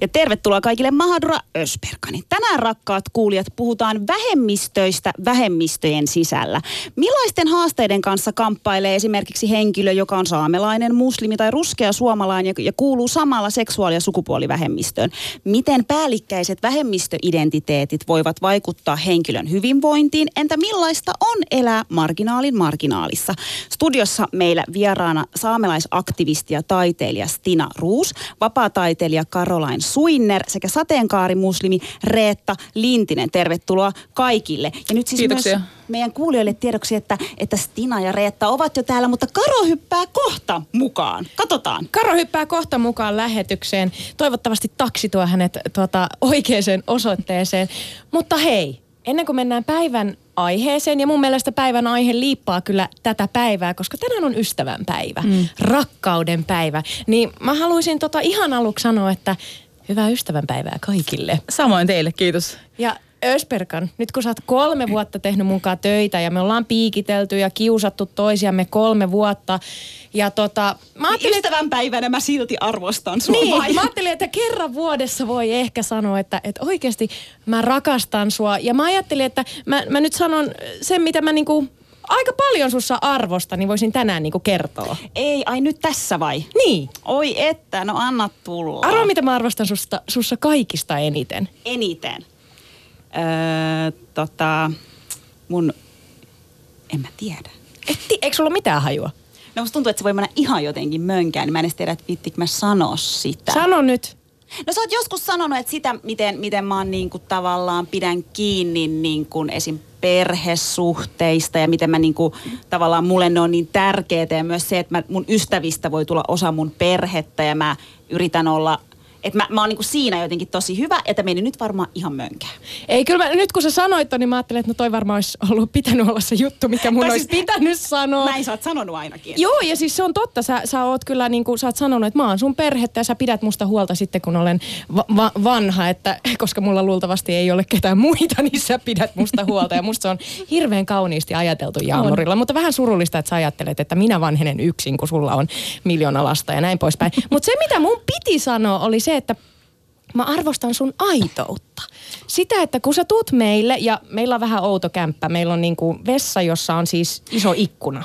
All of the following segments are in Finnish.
Ja tervetuloa kaikille Mahadura Ösperkani. Tänään rakkaat kuulijat puhutaan vähemmistöistä vähemmistöjen sisällä. Millaisten haasteiden kanssa kamppailee esimerkiksi henkilö, joka on saamelainen, muslimi tai ruskea suomalainen ja kuuluu samalla seksuaali- ja sukupuolivähemmistöön? Miten päällikkäiset vähemmistöidentiteetit voivat vaikuttaa henkilön hyvinvointiin? Entä millaista on elää marginaalin marginaalissa? Studiossa meillä vieraana saamelaisaktivisti ja taiteilija Stina Ruus, vapaataiteilija Caroline Suinner sekä sateenkaarimuslimi Reetta Lintinen. Tervetuloa kaikille. Ja nyt siis Kiitoksia. myös meidän kuulijoille tiedoksi, että, että Stina ja Reetta ovat jo täällä, mutta Karo hyppää kohta mukaan. Katsotaan. Karo hyppää kohta mukaan lähetykseen. Toivottavasti taksi tuo hänet tuota, oikeaan osoitteeseen. Mutta hei, ennen kuin mennään päivän aiheeseen, ja mun mielestä päivän aihe liippaa kyllä tätä päivää, koska tänään on ystävän päivä, mm. rakkauden päivä. Niin mä haluaisin tota ihan aluksi sanoa, että hyvää ystävänpäivää kaikille. Samoin teille, kiitos. Ja Ösperkan, nyt kun sä oot kolme vuotta tehnyt munkaan töitä ja me ollaan piikitelty ja kiusattu toisiamme kolme vuotta. Ja tota, mä ajattelin, Ystävän päivänä mä silti arvostan sua. niin, vai? mä ajattelin, että kerran vuodessa voi ehkä sanoa, että, että oikeasti mä rakastan sua. Ja mä ajattelin, että mä, mä nyt sanon sen, mitä mä niinku aika paljon sussa arvostan, niin voisin tänään niinku kertoa. Ei, ai nyt tässä vai? Niin. Oi että, no anna tulla. Arvoa, mitä mä arvostan susta, sussa kaikista eniten. Eniten. Öö, tota, mun, en mä tiedä. Et, ti- eikö sulla mitään hajua? No musta tuntuu, että se voi mennä ihan jotenkin mönkään, niin mä en edes tiedä, että vittikö mä sanoa sitä. Sano nyt. No sä oot joskus sanonut, että sitä, miten, miten mä oon niin kuin tavallaan pidän kiinni niin kuin esim. perhesuhteista ja miten mä niin kuin, tavallaan mulle ne on niin tärkeitä ja myös se, että mä, mun ystävistä voi tulla osa mun perhettä ja mä yritän olla, että mä, mä oon niin kuin siinä jotenkin tosi hyvä, että meni nyt varmaan ihan mönkään. Ei, kyllä mä, nyt kun sä sanoit ton, niin mä ajattelin, että no toi varmaan olisi ollut pitänyt olla se juttu, mikä mun Tai olisi siis- pitänyt sanoa. Näin sä oot sanonut ainakin. Joo, ja siis se on totta. Sä, sä oot kyllä niin kuin, sä oot sanonut, että mä oon sun perhettä ja sä pidät musta huolta sitten, kun olen va- va- vanha. Että, koska mulla luultavasti ei ole ketään muita, niin sä pidät musta huolta. Ja musta se on hirveän kauniisti ajateltu Jaamurilla. Mutta vähän surullista, että sä ajattelet, että minä vanhenen yksin, kun sulla on miljoona lasta ja näin poispäin. Mutta se, mitä mun piti sanoa, oli se, että mä arvostan sun aitoutta. Sitä, että kun sä tuut meille, ja meillä on vähän outo kämppä, meillä on niinku vessa, jossa on siis iso ikkuna.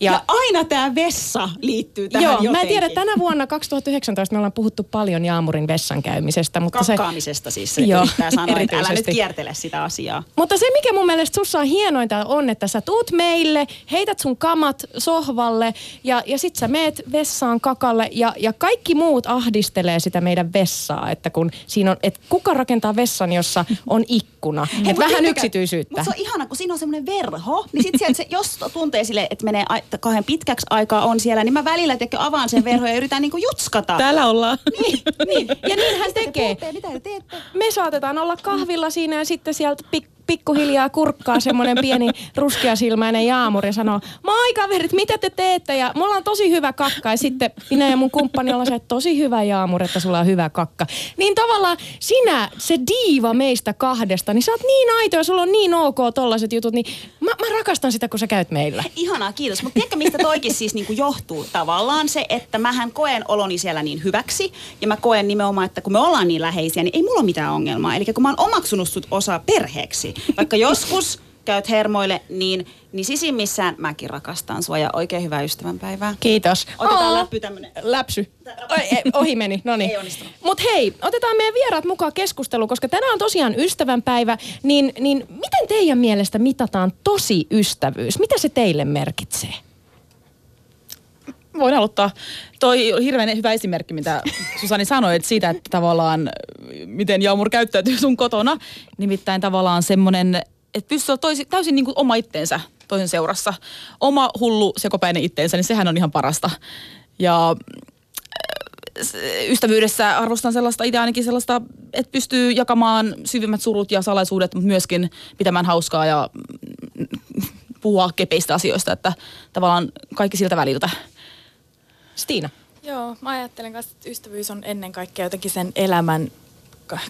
Ja, ja aina tämä vessa liittyy tähän Joo, jotenkin. mä en tiedä, tänä vuonna 2019 me ollaan puhuttu paljon Jaamurin vessan käymisestä, mutta se, Kakkaamisesta siis se Joo, yrittää sanoa, että älä nyt kiertele sitä asiaa. mutta se, mikä mun mielestä sussa on hienointa on, että sä tuut meille, heität sun kamat sohvalle ja, ja sit sä meet vessaan kakalle ja, ja kaikki muut ahdistelee sitä meidän vessaa, että kun siinä on, että kuka rakentaa vessan, jossa on ikkuna. Hei, vähän yksityisyyttä. Mutta se on ihana, kun siinä on semmoinen verho, niin sit sieltä se, jos tuntee sille, että menee a- että kauhean pitkäksi aikaa on siellä, niin mä välillä tekö avaan sen verhon ja yritän niinku jutskata. Täällä ollaan. Niin, niin. Ja niin hän Mistä te tekee. puhutte Mitä te teette? me saatetaan olla kahvilla siinä ja sitten sieltä pik, pikkuhiljaa kurkkaa semmoinen pieni ruskeasilmäinen jaamuri ja sanoo, moi kaverit, mitä te teette? Ja mulla on tosi hyvä kakka ja sitten minä ja mun kumppani ollaan se, että tosi hyvä jaamuri, että sulla on hyvä kakka. Niin tavallaan sinä, se diiva meistä kahdesta, niin sä oot niin aito ja sulla on niin ok tollaset jutut, niin mä, mä rakastan sitä, kun sä käyt meillä. Ihanaa, kiitos. Mutta tiedätkö, mistä toikin siis niinku johtuu tavallaan se, että mähän koen oloni siellä niin hyväksi. Ja mä koen nimenomaan, että kun me ollaan niin läheisiä, niin ei mulla ole mitään ongelmaa. Eli kun mä oon omaksunut sut osa perheeksi, vaikka joskus käyt hermoille, niin, niin sisimmissään mäkin rakastan sua ja oikein hyvää ystävänpäivää. Kiitos. Otetaan Aa. läppy tämmönen. Läpsy. Oi, ei, ohi meni, no niin. Ei onnistunut. Mut hei, otetaan meidän vieraat mukaan keskusteluun, koska tänään on tosiaan ystävänpäivä, niin, niin miten teidän mielestä mitataan tosi ystävyys? Mitä se teille merkitsee? Voin aloittaa. Toi oli hirveän hyvä esimerkki, mitä Susani sanoi, että siitä, että tavallaan miten Jaumur käyttäytyy sun kotona. Nimittäin tavallaan semmoinen, että pystyy olla toisi, täysin niin kuin oma itteensä toisen seurassa. Oma hullu sekopäinen itteensä, niin sehän on ihan parasta. Ja äh, ystävyydessä arvostan sellaista, itse ainakin sellaista, että pystyy jakamaan syvimmät surut ja salaisuudet, mutta myöskin pitämään hauskaa ja mm, puhua kepeistä asioista, että tavallaan kaikki siltä väliltä. Stiina. Joo, mä ajattelen kanssa, että ystävyys on ennen kaikkea jotenkin sen elämän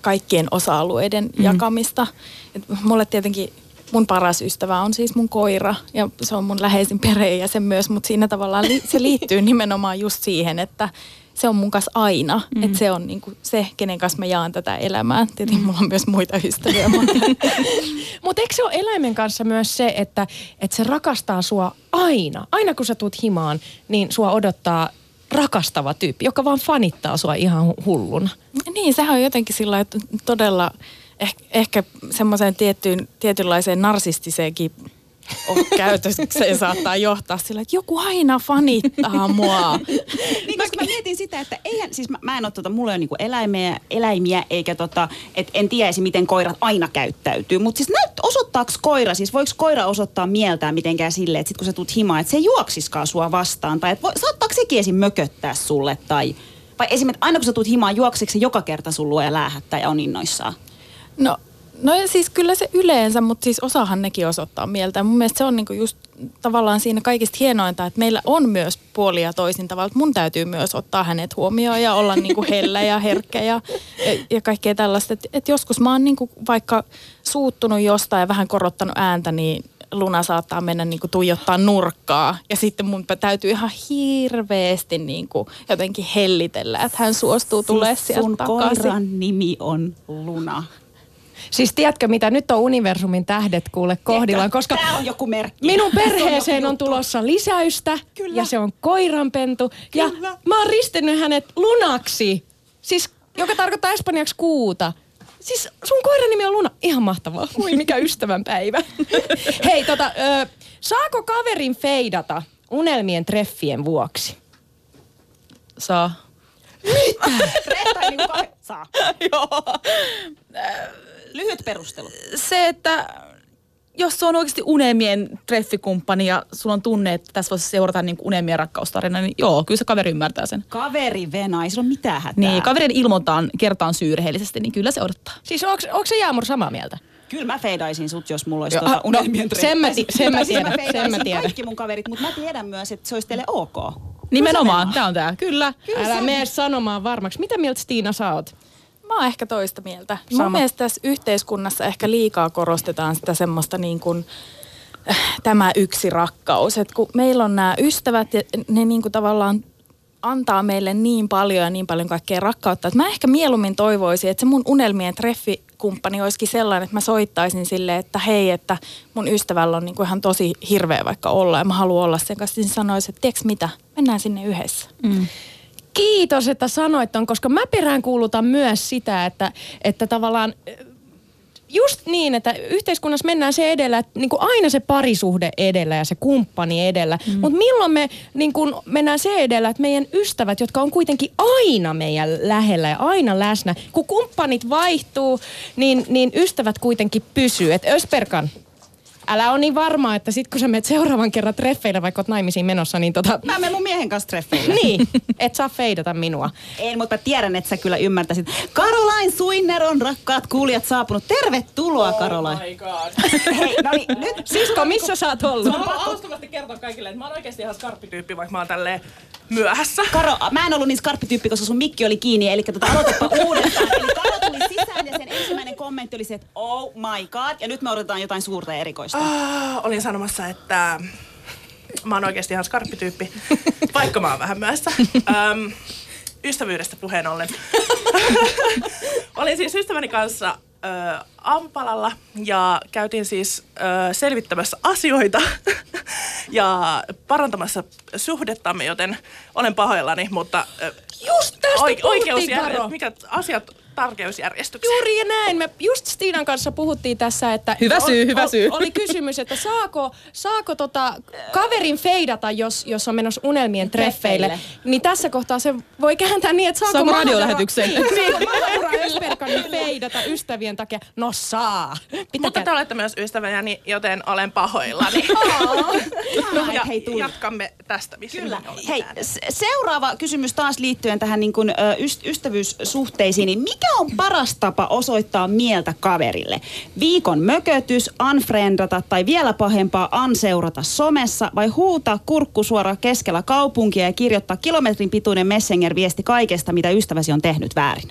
kaikkien osa-alueiden mm. jakamista. Et mulle tietenkin mun paras ystävä on siis mun koira ja se on mun läheisin perheenjäsen myös, mutta siinä tavallaan li- se liittyy nimenomaan just siihen, että se on mun kanssa aina. Mm. Että se on niinku se, kenen kanssa mä jaan tätä elämää. Tietenkin mulla on myös muita ystäviä, mutta Mutta eikö se ole eläimen kanssa myös se, että, että se rakastaa sua aina? Aina kun sä tuut himaan, niin sua odottaa rakastava tyyppi, joka vaan fanittaa sua ihan hu- hulluna. Niin, sehän on jotenkin sillä että todella eh, ehkä semmoiseen tiettyyn, tietynlaiseen narsistiseenkin o- käytökseen saattaa johtaa sillä, että joku aina fanittaa mua. Niin, koska mä mietin sitä, että eihän, siis mä, mä en ole tota, mulla ei ole niinku eläimiä, eläimiä, eikä tota, et en tiedä miten koirat aina käyttäytyy. Mutta siis näyt, osoittaako koira, siis voiko koira osoittaa mieltään mitenkään silleen, että sit kun sä tuut himaan, että se ei juoksiskaan sua vastaan. Tai että saattaako sekin esim. mököttää sulle tai... Vai esimerkiksi aina kun sä tuut himaan, juokseeko se joka kerta sun luo ja läähättää ja on innoissaan? No, no ja siis kyllä se yleensä, mutta siis osahan nekin osoittaa mieltä. Mun mielestä se on niinku just tavallaan siinä kaikista hienointa, että meillä on myös puolia toisin tavalla. Mun täytyy myös ottaa hänet huomioon ja olla niinku hellä ja herkkä ja, ja, ja kaikkea tällaista. Että et joskus mä oon niinku vaikka suuttunut jostain ja vähän korottanut ääntä, niin Luna saattaa mennä niinku tuijottaa nurkkaa. Ja sitten mun täytyy ihan hirveästi niinku jotenkin hellitellä, että hän suostuu tulee siis sieltä sun takaisin. koiran nimi on Luna. Siis tiedätkö mitä, nyt on universumin tähdet kuule kohdillaan, koska Tää on joku merkki. minun Se on perheeseen joku on juttu. tulossa lisäystä Kyllä. ja se on koiranpentu. Ja mä oon ristennyt hänet lunaksi, siis, joka tarkoittaa espanjaksi kuuta. Siis sun koiran nimi on Luna. Ihan mahtavaa. Ui, mikä ystävänpäivä. Hei, tota, ö, saako kaverin feidata unelmien treffien vuoksi? Saa. Kah- Saa. Joo. Lyhyt perustelu. Se, että jos se on oikeasti unelmien treffikumppani ja sulla on tunne, että tässä voisi seurata niin unelmien rakkaustarina, niin joo, kyllä se kaveri ymmärtää sen. Kaveri Vena, ei sillä ole mitään hätää. Niin, kaverin ilmoittaan kertaan syyrheellisesti, niin kyllä se odottaa. Siis onko, onko se Jaamur samaa mieltä? Kyllä mä feidaisin sut, jos mulla olisi tuota no, unelmien sen mä sen mä siis tiedän, sen mä tiedän. kaikki mun kaverit, mutta mä tiedän myös, että se olisi teille ok. Nimenomaan, tämä on tämä, kyllä. Älä mene sanomaan varmaksi. Mitä mieltä Stiina sä oot? Mä oon ehkä toista mieltä. Sama. Mun mielestä tässä yhteiskunnassa ehkä liikaa korostetaan sitä semmoista niin kuin, äh, tämä yksi rakkaus. Et kun meillä on nämä ystävät ja ne niin kuin tavallaan antaa meille niin paljon ja niin paljon kaikkea rakkautta. Että mä ehkä mieluummin toivoisin, että se mun unelmien treffikumppani olisikin sellainen, että mä soittaisin sille, että hei, että mun ystävällä on niin kuin ihan tosi hirveä vaikka olla ja mä haluan olla sen kanssa. Niin sanoisin, että tiedätkö mitä, mennään sinne yhdessä. Kiitos, että sanoit ton, koska mä peräänkuulutan myös sitä, että, että tavallaan äh, just niin, että yhteiskunnassa mennään se edellä, että niin kuin aina se parisuhde edellä ja se kumppani edellä. Mm. Mutta milloin me niin kuin mennään se edellä, että meidän ystävät, jotka on kuitenkin aina meidän lähellä ja aina läsnä, kun kumppanit vaihtuu, niin, niin ystävät kuitenkin pysyy. Että Ösperkan, älä ole niin varma, että sit kun sä menet seuraavan kerran treffeille, vaikka oot naimisiin menossa, niin tota... Mä menen mun miehen kanssa treffeille. Niin, et saa feidata minua. En, mutta mä tiedän, että sä kyllä ymmärtäisit. Caroline Suinner on rakkaat kuulijat saapunut. Tervetuloa. Oh my god. Hei, no niin, nyt Sisko, missä sä oot ollut? Mä haluan alustavasti kertoa kaikille, että mä oon oikeasti ihan skarppityyppi, vaikka mä oon tälleen myöhässä. Karo, mä en ollut niin skarppityyppi, koska sun mikki oli kiinni, eli tota, aloitapa uudestaan. Eli Karo tuli sisään ja sen ensimmäinen kommentti oli se, että oh my god, ja nyt me odotetaan jotain suurta ja erikoista. Ah, olin sanomassa, että mä oon oikeasti ihan skarppityyppi, vaikka mä oon vähän myöhässä. Öm, ystävyydestä puheen ollen. olin siis ystäväni kanssa ö, aamupalalla ja käytiin siis ö, selvittämässä asioita ja parantamassa suhdettamme, joten olen pahoillani, mutta Just tästä puhuttiin, oikeusjär... Karo. mikä asiat tärkeysjärjestykseen. Juuri näin. Me just Stiinan kanssa puhuttiin tässä, että... Hyvä syy, hyvä syy. Oli kysymys, että saako, saako tota kaverin feidata, jos, jos on menossa unelmien treffeille. Treffeille. Niin tässä kohtaa se voi kääntää niin, että saako, Saako? Niin, saako feidata ystävien takia? No saa. Mutta Pitäkää. te olette myös ystäväni, joten olen pahoillani. Ihanaa, ja että hei tuli. jatkamme tästä, missä Kyllä. Hei, seuraava kysymys taas liittyen tähän niin kuin, ystävyyssuhteisiin. Niin mikä Mikä on paras tapa osoittaa mieltä kaverille? Viikon mökötys, unfriendata tai vielä pahempaa anseurata somessa vai huutaa kurkku suora keskellä kaupunkia ja kirjoittaa kilometrin pituinen Messenger-viesti kaikesta, mitä ystäväsi on tehnyt väärin?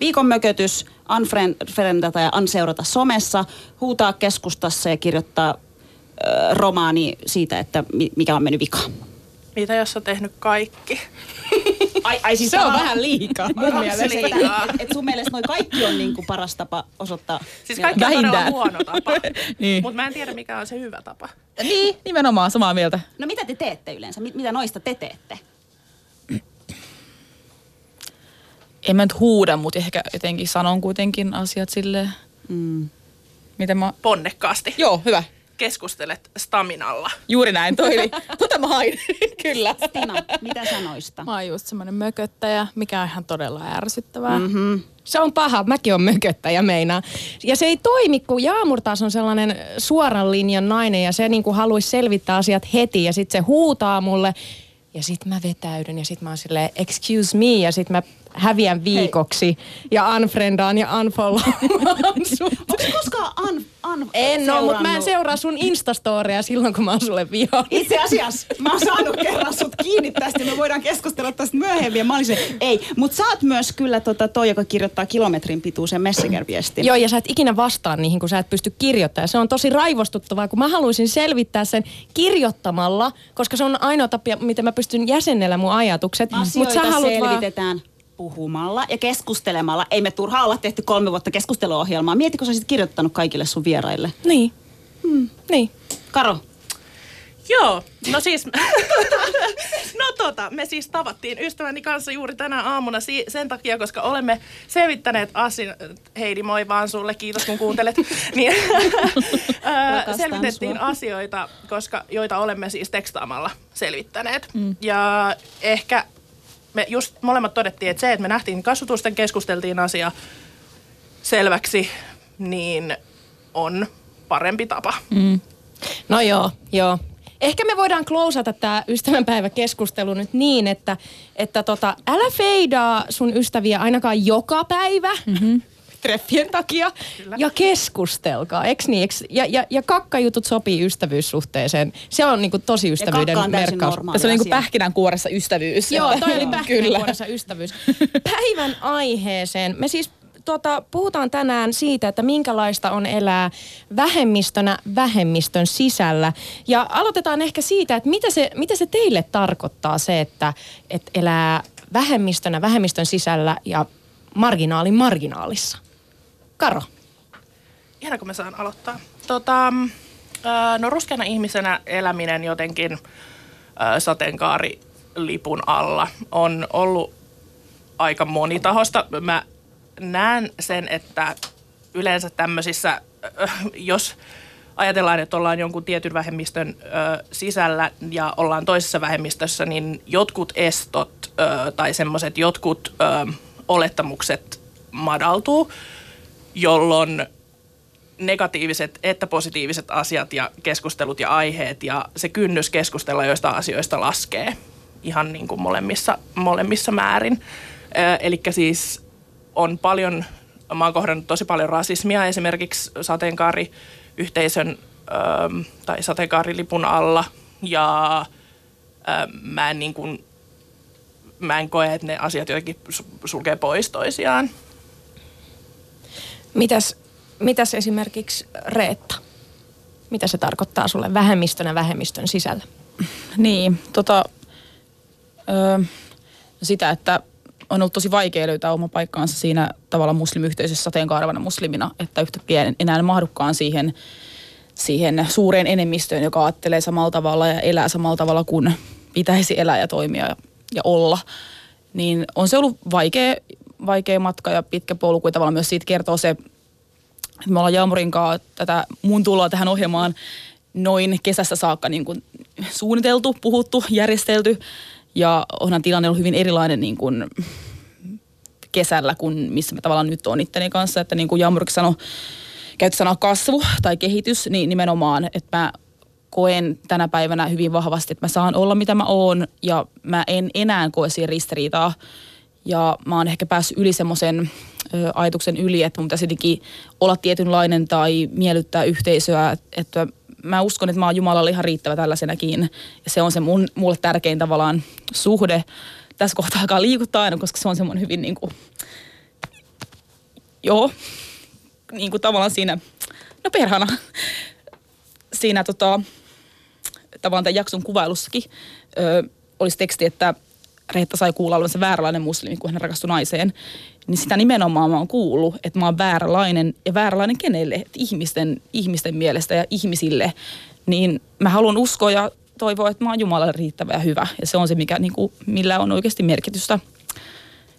Viikon mökötys, unfriendata ja anseurata somessa, huutaa keskustassa ja kirjoittaa romaani siitä, että mi- mikä on mennyt vikaan. Mitä jos on tehnyt kaikki? Ai, ai siis Se on vähän liikaa mun mielestä. liikaa. Et, et sun mielestä noi kaikki on niinku paras tapa osoittaa. Siis kaikki on todella huono tapa. Niin. Mutta mä en tiedä, mikä on se hyvä tapa. Niin, nimenomaan samaa mieltä. No mitä te teette yleensä? Mit, mitä noista te teette? En mä nyt huuda, mutta ehkä jotenkin sanon kuitenkin asiat silleen, Mm. miten mä... Ponnekkaasti. Joo, hyvä. Keskustelet staminalla. Juuri näin, toi oli. Tota mä hain. Kyllä. Tina, mitä sanoista? Mä oon just semmoinen mököttäjä, mikä on ihan todella ärsyttävää. Mm. Mm-hmm. Se on paha, mäkin on mököttäjä meinaa. Ja se ei toimi, kun Jaamur taas on sellainen suoran linjan nainen ja se niinku haluaisi selvittää asiat heti ja sitten se huutaa mulle. Ja sit mä vetäydyn ja sit mä oon silleen, excuse me, ja sit mä häviän viikoksi ja unfriendaan ja unfollowaan sut. Onko koskaan un, un En oo, mutta mä en seuraa sun Instastoria silloin, kun mä oon sulle vihollinen. Itse asiassa mä oon saanut kerran sut kiinni tästä ja me voidaan keskustella tästä myöhemmin. Ja mä olin se, ei. Mutta sä oot myös kyllä tota, toi, joka kirjoittaa kilometrin pituisen Messenger-viestin. Joo, ja sä et ikinä vastaa niihin, kun sä et pysty kirjoittamaan. Se on tosi raivostuttavaa, kun mä haluaisin selvittää sen kirjoittamalla, koska se on ainoa tapa, miten mä pystyn jäsennellä mun ajatukset. Mut Asioita sä haluat selvitetään puhumalla ja keskustelemalla. Ei me turhaa olla tehty kolme vuotta keskusteluohjelmaa. Mieti, kun sä olisit kirjoittanut kaikille sun vieraille. Niin. Hmm. Niin. Karo, Joo, no siis, no tota, me siis tavattiin ystäväni kanssa juuri tänä aamuna si- sen takia, koska olemme selvittäneet asian, Heidi moi vaan sulle, kiitos kun kuuntelet, niin selvitettiin sua. asioita, koska, joita olemme siis tekstaamalla selvittäneet. Mm. Ja ehkä me just molemmat todettiin, että se, että me nähtiin kasvatusten, keskusteltiin asia selväksi, niin on parempi tapa. Mm. No joo, joo. Ehkä me voidaan klousata tämä ystävänpäiväkeskustelu nyt niin, että, että tota, älä feidaa sun ystäviä ainakaan joka päivä. Mm-hmm. Treffien takia. Kyllä. Ja keskustelkaa, eks niin? Eks, ja, ja, ja kakkajutut sopii ystävyyssuhteeseen. Se on niinku tosi ystävyyden täysin merkkaus. Se on niinku pähkinänkuoressa ystävyys. Joo, toi oli Kyllä. pähkinänkuoressa ystävyys. Päivän aiheeseen. Me siis tota, puhutaan tänään siitä, että minkälaista on elää vähemmistönä vähemmistön sisällä. Ja aloitetaan ehkä siitä, että mitä se, mitä se teille tarkoittaa se, että, että elää vähemmistönä vähemmistön sisällä ja marginaalin marginaalissa. Karo. Ihana, kun mä saan aloittaa. Tota, ää, no ruskeana ihmisenä eläminen jotenkin ää, sateenkaarilipun alla on ollut aika monitahosta. Mä näen sen, että yleensä tämmöisissä, äh, jos ajatellaan, että ollaan jonkun tietyn vähemmistön sisällä ja ollaan toisessa vähemmistössä, niin jotkut estot tai semmoiset jotkut olettamukset madaltuu, jolloin negatiiviset että positiiviset asiat ja keskustelut ja aiheet ja se kynnys keskustella joista asioista laskee ihan niin kuin molemmissa, molemmissa määrin. Eli siis on paljon, mä oon kohdannut tosi paljon rasismia esimerkiksi sateenkaariyhteisön tai sateenkaarilipun alla ja mä en niin kuin, mä en koe, että ne asiat jotenkin su- sulkee pois toisiaan. Mitäs, mitäs esimerkiksi Reetta? Mitä se tarkoittaa sulle vähemmistönä vähemmistön sisällä? Niin, tota, ö, sitä, että on ollut tosi vaikea löytää oma paikkaansa siinä tavalla muslimiyhteisössä sateenkaarevana muslimina, että yhtäkkiä en enää mahdukaan siihen, siihen suureen enemmistöön, joka ajattelee samalla tavalla ja elää samalla tavalla kuin pitäisi elää ja toimia ja, ja olla. Niin on se ollut vaikea, vaikea matka ja pitkä polku ja tavallaan myös siitä kertoo se, että me ollaan Jaamurin kanssa tätä mun tuloa tähän ohjelmaan noin kesästä saakka niin kuin suunniteltu, puhuttu, järjestelty. Ja onhan tilanne ollut hyvin erilainen niin kuin kesällä kuin missä mä tavallaan nyt on itteni kanssa. Että niin kuin Jaamurikin sanoi, käytti sanaa kasvu tai kehitys, niin nimenomaan, että mä koen tänä päivänä hyvin vahvasti, että mä saan olla mitä mä oon ja mä en enää koe siihen ristiriitaa. Ja mä oon ehkä päässyt yli semmoisen ajatuksen yli, että mun pitäisi jotenkin olla tietynlainen tai miellyttää yhteisöä, että mä uskon, että mä oon Jumalalle ihan riittävä tällaisenakin. Ja se on se mun, mulle tärkein tavallaan suhde. Tässä kohtaa alkaa liikuttaa aina, koska se on semmoinen hyvin niin kuin, joo, niin kuin tavallaan siinä, no perhana, siinä tota, tavallaan tämän jakson kuvailussakin ö, olisi teksti, että Reetta sai kuulla olevansa vääränlainen muslimi, kun hän rakastui naiseen. Niin sitä nimenomaan mä oon kuullut, että mä oon vääränlainen ja vääränlainen kenelle, että ihmisten, ihmisten mielestä ja ihmisille. Niin mä haluan uskoa ja toivoa, että mä oon Jumalalle riittävä ja hyvä. Ja se on se, mikä, niin kuin, millä on oikeasti merkitystä.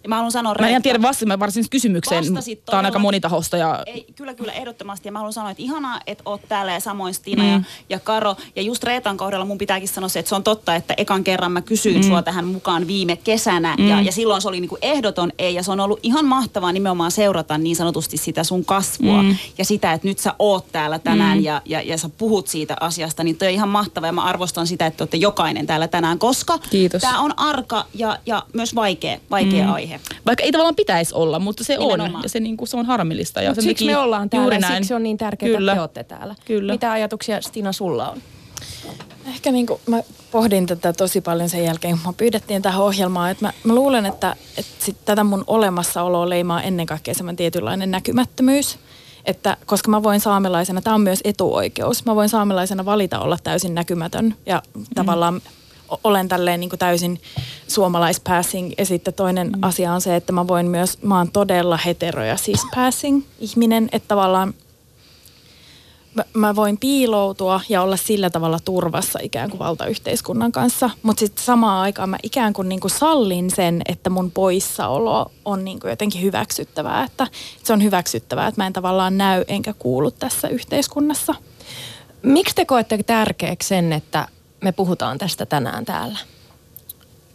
Ja mä haluan sanoa, Mä en Reetta- tiedä vastasin varsinaisesti kysymykseen. Vastasit Tämä on aika monitahosta ja Ei, kyllä, kyllä, ehdottomasti. Ja mä haluan sanoa, että ihanaa, että oot täällä ja samoin Stina mm. ja, ja Karo. Ja just Reetan kohdalla mun pitääkin sanoa se, että se on totta, että ekan kerran mä kysyin mm. sua tähän mukaan viime kesänä. Mm. Ja, ja silloin se oli niinku ehdoton ei. Ja se on ollut ihan mahtavaa nimenomaan seurata niin sanotusti sitä sun kasvua. Mm. Ja sitä, että nyt sä oot täällä tänään mm. ja, ja, ja sä puhut siitä asiasta. Niin toi on ihan mahtavaa. Ja mä arvostan sitä, että olette jokainen täällä tänään. Koska Kiitos. tämä on arka ja, ja myös vaikea, vaikea mm. aihe. Vaikka ei tavallaan pitäisi olla, mutta se Nimenomaan. on. Ja se, niin kuin, se on harmillista. Ja Mut sen siksi me ollaan täällä juuri näin. siksi on niin tärkeää, Kyllä. että te olette täällä. Kyllä. Mitä ajatuksia Stina sulla on? Ehkä niin kuin mä pohdin tätä tosi paljon sen jälkeen, kun mä pyydettiin tähän ohjelmaan. Että mä, mä luulen, että, että sit tätä mun olemassaoloa leimaa ennen kaikkea semmoinen tietynlainen näkymättömyys. Että koska mä voin saamelaisena, tämä on myös etuoikeus, mä voin saamelaisena valita olla täysin näkymätön ja mm. tavallaan olen tälleen niin kuin täysin suomalaispassing. Ja sitten toinen mm. asia on se, että mä voin myös, mä oon todella hetero ja siis passing ihminen, että tavallaan mä, mä voin piiloutua ja olla sillä tavalla turvassa ikään kuin valtayhteiskunnan kanssa, mutta sitten samaan aikaan mä ikään kuin, niin kuin sallin sen, että mun poissaolo on niin kuin jotenkin hyväksyttävää, että se on hyväksyttävää, että mä en tavallaan näy enkä kuulu tässä yhteiskunnassa. Miksi te koette tärkeäksi sen, että me puhutaan tästä tänään täällä?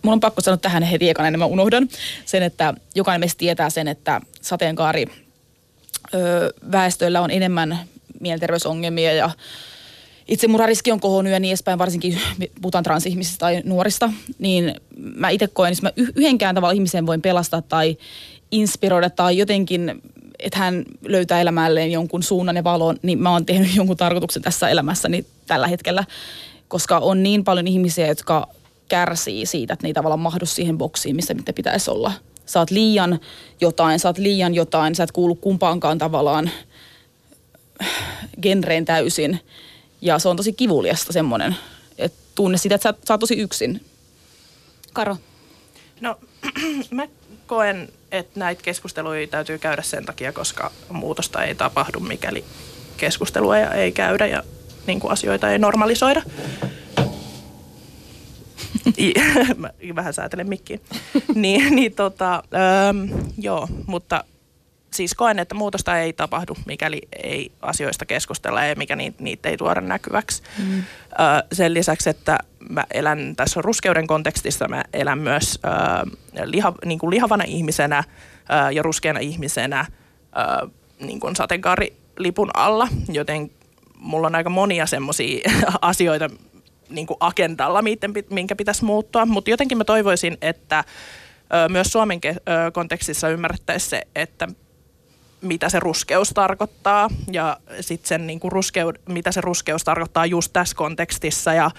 Mulla on pakko sanoa tähän heti ekana, ennen mä unohdan sen, että jokainen meistä tietää sen, että sateenkaari väestöllä on enemmän mielenterveysongelmia ja itsemurhariski on kohonnut ja niin edespäin, varsinkin puhutaan transihmisistä tai nuorista, niin mä itse koen, että mä yh- yhdenkään tavalla ihmisen voin pelastaa tai inspiroida tai jotenkin, että hän löytää elämälleen jonkun suunnan ja valon, niin mä oon tehnyt jonkun tarkoituksen tässä elämässäni tällä hetkellä, koska on niin paljon ihmisiä, jotka kärsii siitä, että ne ei tavallaan mahdu siihen boksiin, missä niitä pitäisi olla. Oot liian jotain, oot liian jotain, sä et kuulu kumpaankaan tavallaan genreen täysin. Ja se on tosi kivuliasta semmoinen, että tunne sitä, että sä, sä oot tosi yksin. Karo. No, mä koen, että näitä keskusteluja täytyy käydä sen takia, koska muutosta ei tapahdu, mikäli keskustelua ei käydä ja niin kuin asioita ei normalisoida. Mä vähän säätelen mikkiin. niin, niin tota, öö, joo, mutta siis koen, että muutosta ei tapahdu, mikäli ei asioista keskustella ja mikä niitä, niitä ei tuoda näkyväksi. Mm. Öö, sen lisäksi, että mä elän tässä ruskeuden kontekstissa, mä elän myös öö, liha, niin kuin lihavana ihmisenä öö, ja ruskeana ihmisenä öö, niin kuin sateenkaarilipun alla, joten mulla on aika monia semmoisia asioita niin kuin agendalla, minkä pitäisi muuttua, mutta jotenkin mä toivoisin, että myös Suomen kontekstissa ymmärrettäisiin se, että mitä se ruskeus tarkoittaa ja sitten sen niin kuin ruskeud, mitä se ruskeus tarkoittaa just tässä kontekstissa ja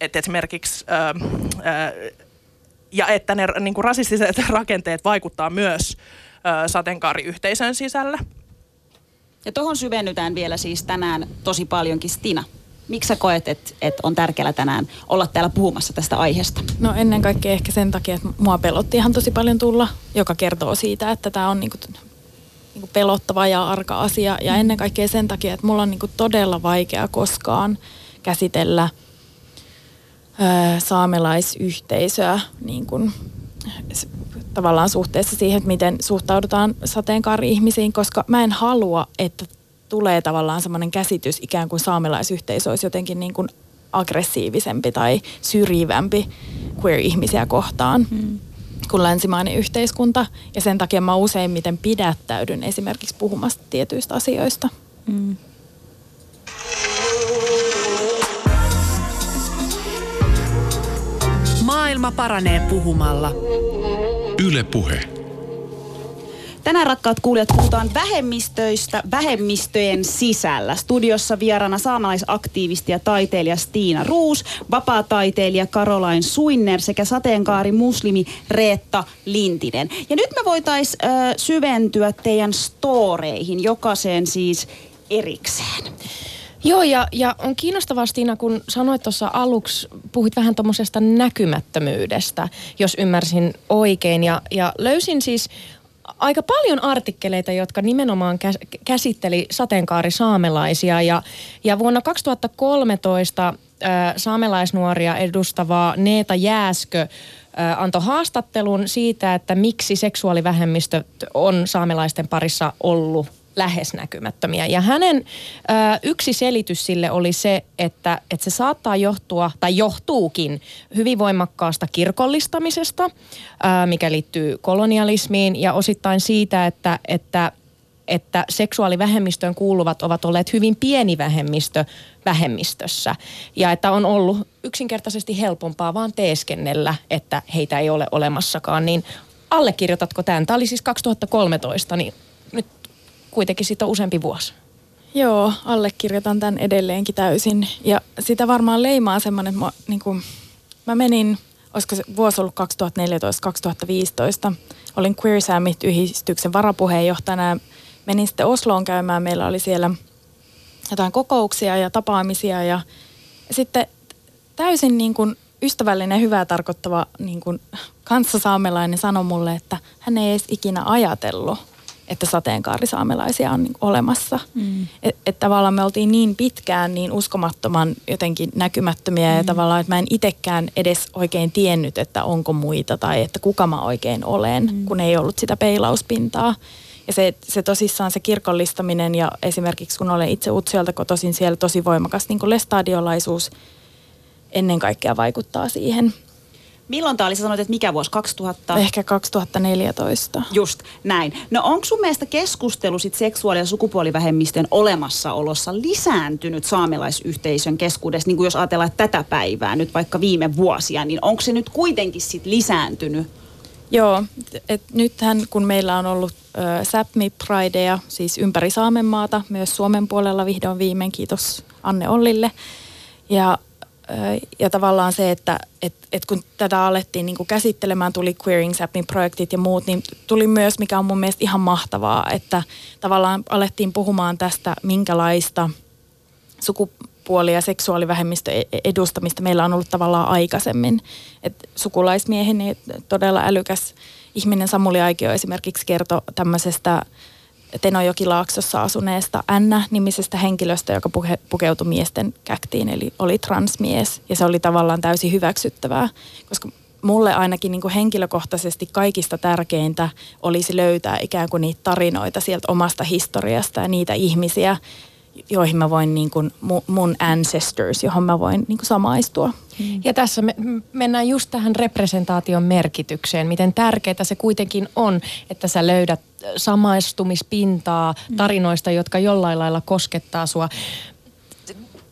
että esimerkiksi ja että ne niin kuin rasistiset rakenteet vaikuttaa myös sateenkaariyhteisön sisällä. Ja tuohon syvennytään vielä siis tänään tosi paljonkin. Stina, miksi sä koet, että et on tärkeää tänään olla täällä puhumassa tästä aiheesta? No ennen kaikkea ehkä sen takia, että mua pelotti ihan tosi paljon tulla, joka kertoo siitä, että tämä on niinku, niinku pelottava ja arka asia. Ja ennen kaikkea sen takia, että mulla on niinku todella vaikea koskaan käsitellä ö, saamelaisyhteisöä niin kuin, tavallaan suhteessa siihen, että miten suhtaudutaan sateenkaari-ihmisiin, koska mä en halua, että tulee tavallaan semmoinen käsitys ikään kuin saamelaisyhteisö olisi jotenkin niin kuin aggressiivisempi tai syrjivämpi queer-ihmisiä kohtaan hmm. kuin länsimainen yhteiskunta. Ja sen takia mä useimmiten pidättäydyn esimerkiksi puhumasta tietyistä asioista. Maailma paranee puhumalla. Yle Puhe. Tänään rakkaat kuulijat puhutaan vähemmistöistä vähemmistöjen sisällä. Studiossa vieraana saamelaisaktiivisti ja taiteilija Stiina Ruus, vapaa-taiteilija Karolain Suinner sekä sateenkaari muslimi Reetta Lintinen. Ja nyt me voitais äh, syventyä teidän storeihin, jokaiseen siis erikseen. Joo, ja, ja on kiinnostavaa Stiina, kun sanoit tuossa aluksi, puhuit vähän tuommoisesta näkymättömyydestä, jos ymmärsin oikein. Ja, ja löysin siis aika paljon artikkeleita, jotka nimenomaan käs- käsitteli sateenkaarisaamelaisia. Ja, ja vuonna 2013 äh, saamelaisnuoria edustava Neeta Jääskö antoi haastattelun siitä, että miksi seksuaalivähemmistö on saamelaisten parissa ollut lähes näkymättömiä. Ja hänen ö, yksi selitys sille oli se, että, että se saattaa johtua, tai johtuukin hyvin voimakkaasta kirkollistamisesta, ö, mikä liittyy kolonialismiin ja osittain siitä, että, että että seksuaalivähemmistöön kuuluvat ovat olleet hyvin pieni vähemmistö vähemmistössä. Ja että on ollut yksinkertaisesti helpompaa vaan teeskennellä, että heitä ei ole olemassakaan. Niin allekirjoitatko tämän? Tämä oli siis 2013, niin kuitenkin siitä on useampi vuosi. Joo, allekirjoitan tämän edelleenkin täysin. Ja sitä varmaan leimaa semmoinen, että mä, niin kuin, mä menin, olisiko se vuosi ollut 2014-2015, olin Queer Summit-yhdistyksen varapuheenjohtajana ja menin sitten Osloon käymään. Meillä oli siellä jotain kokouksia ja tapaamisia ja sitten täysin niin kuin ystävällinen, hyvää tarkoittava niin kuin kanssasaamelainen sanoi mulle, että hän ei edes ikinä ajatellut – että sateenkaarisaamelaisia on niin olemassa. Mm. Että et tavallaan me oltiin niin pitkään niin uskomattoman jotenkin näkymättömiä mm. ja tavallaan, että mä en itsekään edes oikein tiennyt, että onko muita tai että kuka mä oikein olen, mm. kun ei ollut sitä peilauspintaa. Ja se, se tosissaan se kirkollistaminen ja esimerkiksi kun olen itse Utsjoelta kotoisin siellä tosi voimakas niin lestadiolaisuus ennen kaikkea vaikuttaa siihen – Milloin tämä oli? Sä sanoit, että mikä vuosi? 2000? Ehkä 2014. Just näin. No onko sun mielestä keskustelu sit seksuaali- ja sukupuolivähemmistön olemassaolossa lisääntynyt saamelaisyhteisön keskuudessa, niin kuin jos ajatellaan että tätä päivää, nyt vaikka viime vuosia, niin onko se nyt kuitenkin sit lisääntynyt? Joo, et nythän kun meillä on ollut Sapmi Prideja, siis ympäri Saamenmaata, myös Suomen puolella vihdoin viimein, kiitos Anne Ollille. Ja ja tavallaan se, että et, et kun tätä alettiin niin käsittelemään, tuli Queering Sapin projektit ja muut, niin tuli myös, mikä on mun mielestä ihan mahtavaa, että tavallaan alettiin puhumaan tästä, minkälaista sukupuoli- ja seksuaalivähemmistö e-, edustamista meillä on ollut tavallaan aikaisemmin. Et sukulaismieheni todella älykäs ihminen Samuli Aikio esimerkiksi kertoi tämmöisestä Tenojokilaaksossa asuneesta Anna-nimisestä henkilöstä, joka puhe, pukeutui miesten käktiin, eli oli transmies. Ja se oli tavallaan täysin hyväksyttävää, koska mulle ainakin niin kuin henkilökohtaisesti kaikista tärkeintä olisi löytää ikään kuin niitä tarinoita sieltä omasta historiasta ja niitä ihmisiä, joihin mä voin niin kuin mun ancestors, johon mä voin niin kuin samaistua. Ja tässä me mennään just tähän representaation merkitykseen, miten tärkeää se kuitenkin on, että sä löydät samaistumispintaa mm. tarinoista, jotka jollain lailla koskettaa sua.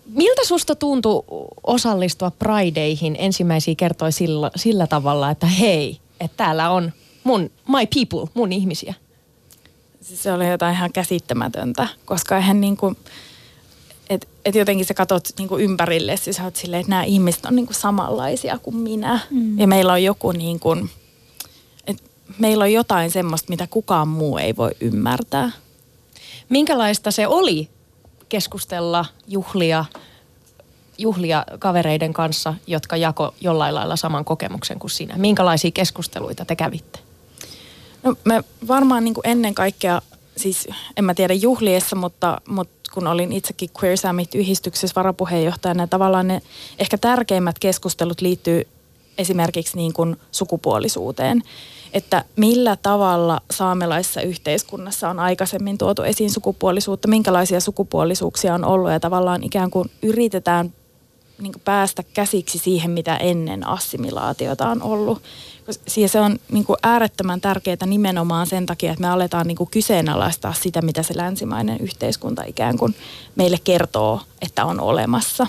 Miltä susta tuntui osallistua Prideihin ensimmäisiä kertoi sillä, sillä tavalla, että hei, että täällä on mun, my people, mun ihmisiä? Siis se oli jotain ihan käsittämätöntä, koska eihän niin kuin, et, et jotenkin sä katot niin kuin ympärille, siis sä oot silleen, että nämä ihmiset on niin kuin samanlaisia kuin minä. Mm. Ja meillä on joku niin kuin, että meillä on jotain semmoista, mitä kukaan muu ei voi ymmärtää. Minkälaista se oli keskustella juhlia, juhlia kavereiden kanssa, jotka jako jollain lailla saman kokemuksen kuin sinä? Minkälaisia keskusteluita te kävitte? No me varmaan niin kuin ennen kaikkea, siis en mä tiedä juhliessa, mutta, mutta kun olin itsekin Queer Summit-yhdistyksessä varapuheenjohtajana, tavallaan ne ehkä tärkeimmät keskustelut liittyy esimerkiksi niin kuin sukupuolisuuteen. Että millä tavalla saamelaisessa yhteiskunnassa on aikaisemmin tuotu esiin sukupuolisuutta, minkälaisia sukupuolisuuksia on ollut ja tavallaan ikään kuin yritetään niin kuin päästä käsiksi siihen, mitä ennen assimilaatiota on ollut. Ja se on niin kuin äärettömän tärkeää nimenomaan sen takia, että me aletaan niin kuin kyseenalaistaa sitä, mitä se länsimainen yhteiskunta ikään kuin meille kertoo, että on olemassa.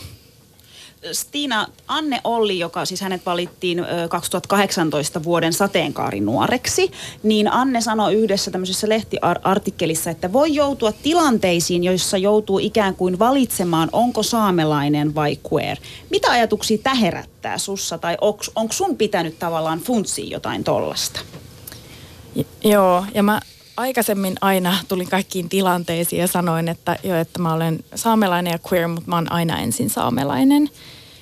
Stina, Anne Olli, joka siis hänet valittiin ö, 2018 vuoden sateenkaarinuoreksi, niin Anne sanoi yhdessä tämmöisessä lehtiartikkelissa, että voi joutua tilanteisiin, joissa joutuu ikään kuin valitsemaan, onko saamelainen vai queer. Mitä ajatuksia tämä herättää sussa, tai onko sun pitänyt tavallaan funtsia jotain tollasta? J- joo, ja mä aikaisemmin aina tulin kaikkiin tilanteisiin ja sanoin, että, jo, että mä olen saamelainen ja queer, mutta mä oon aina ensin saamelainen.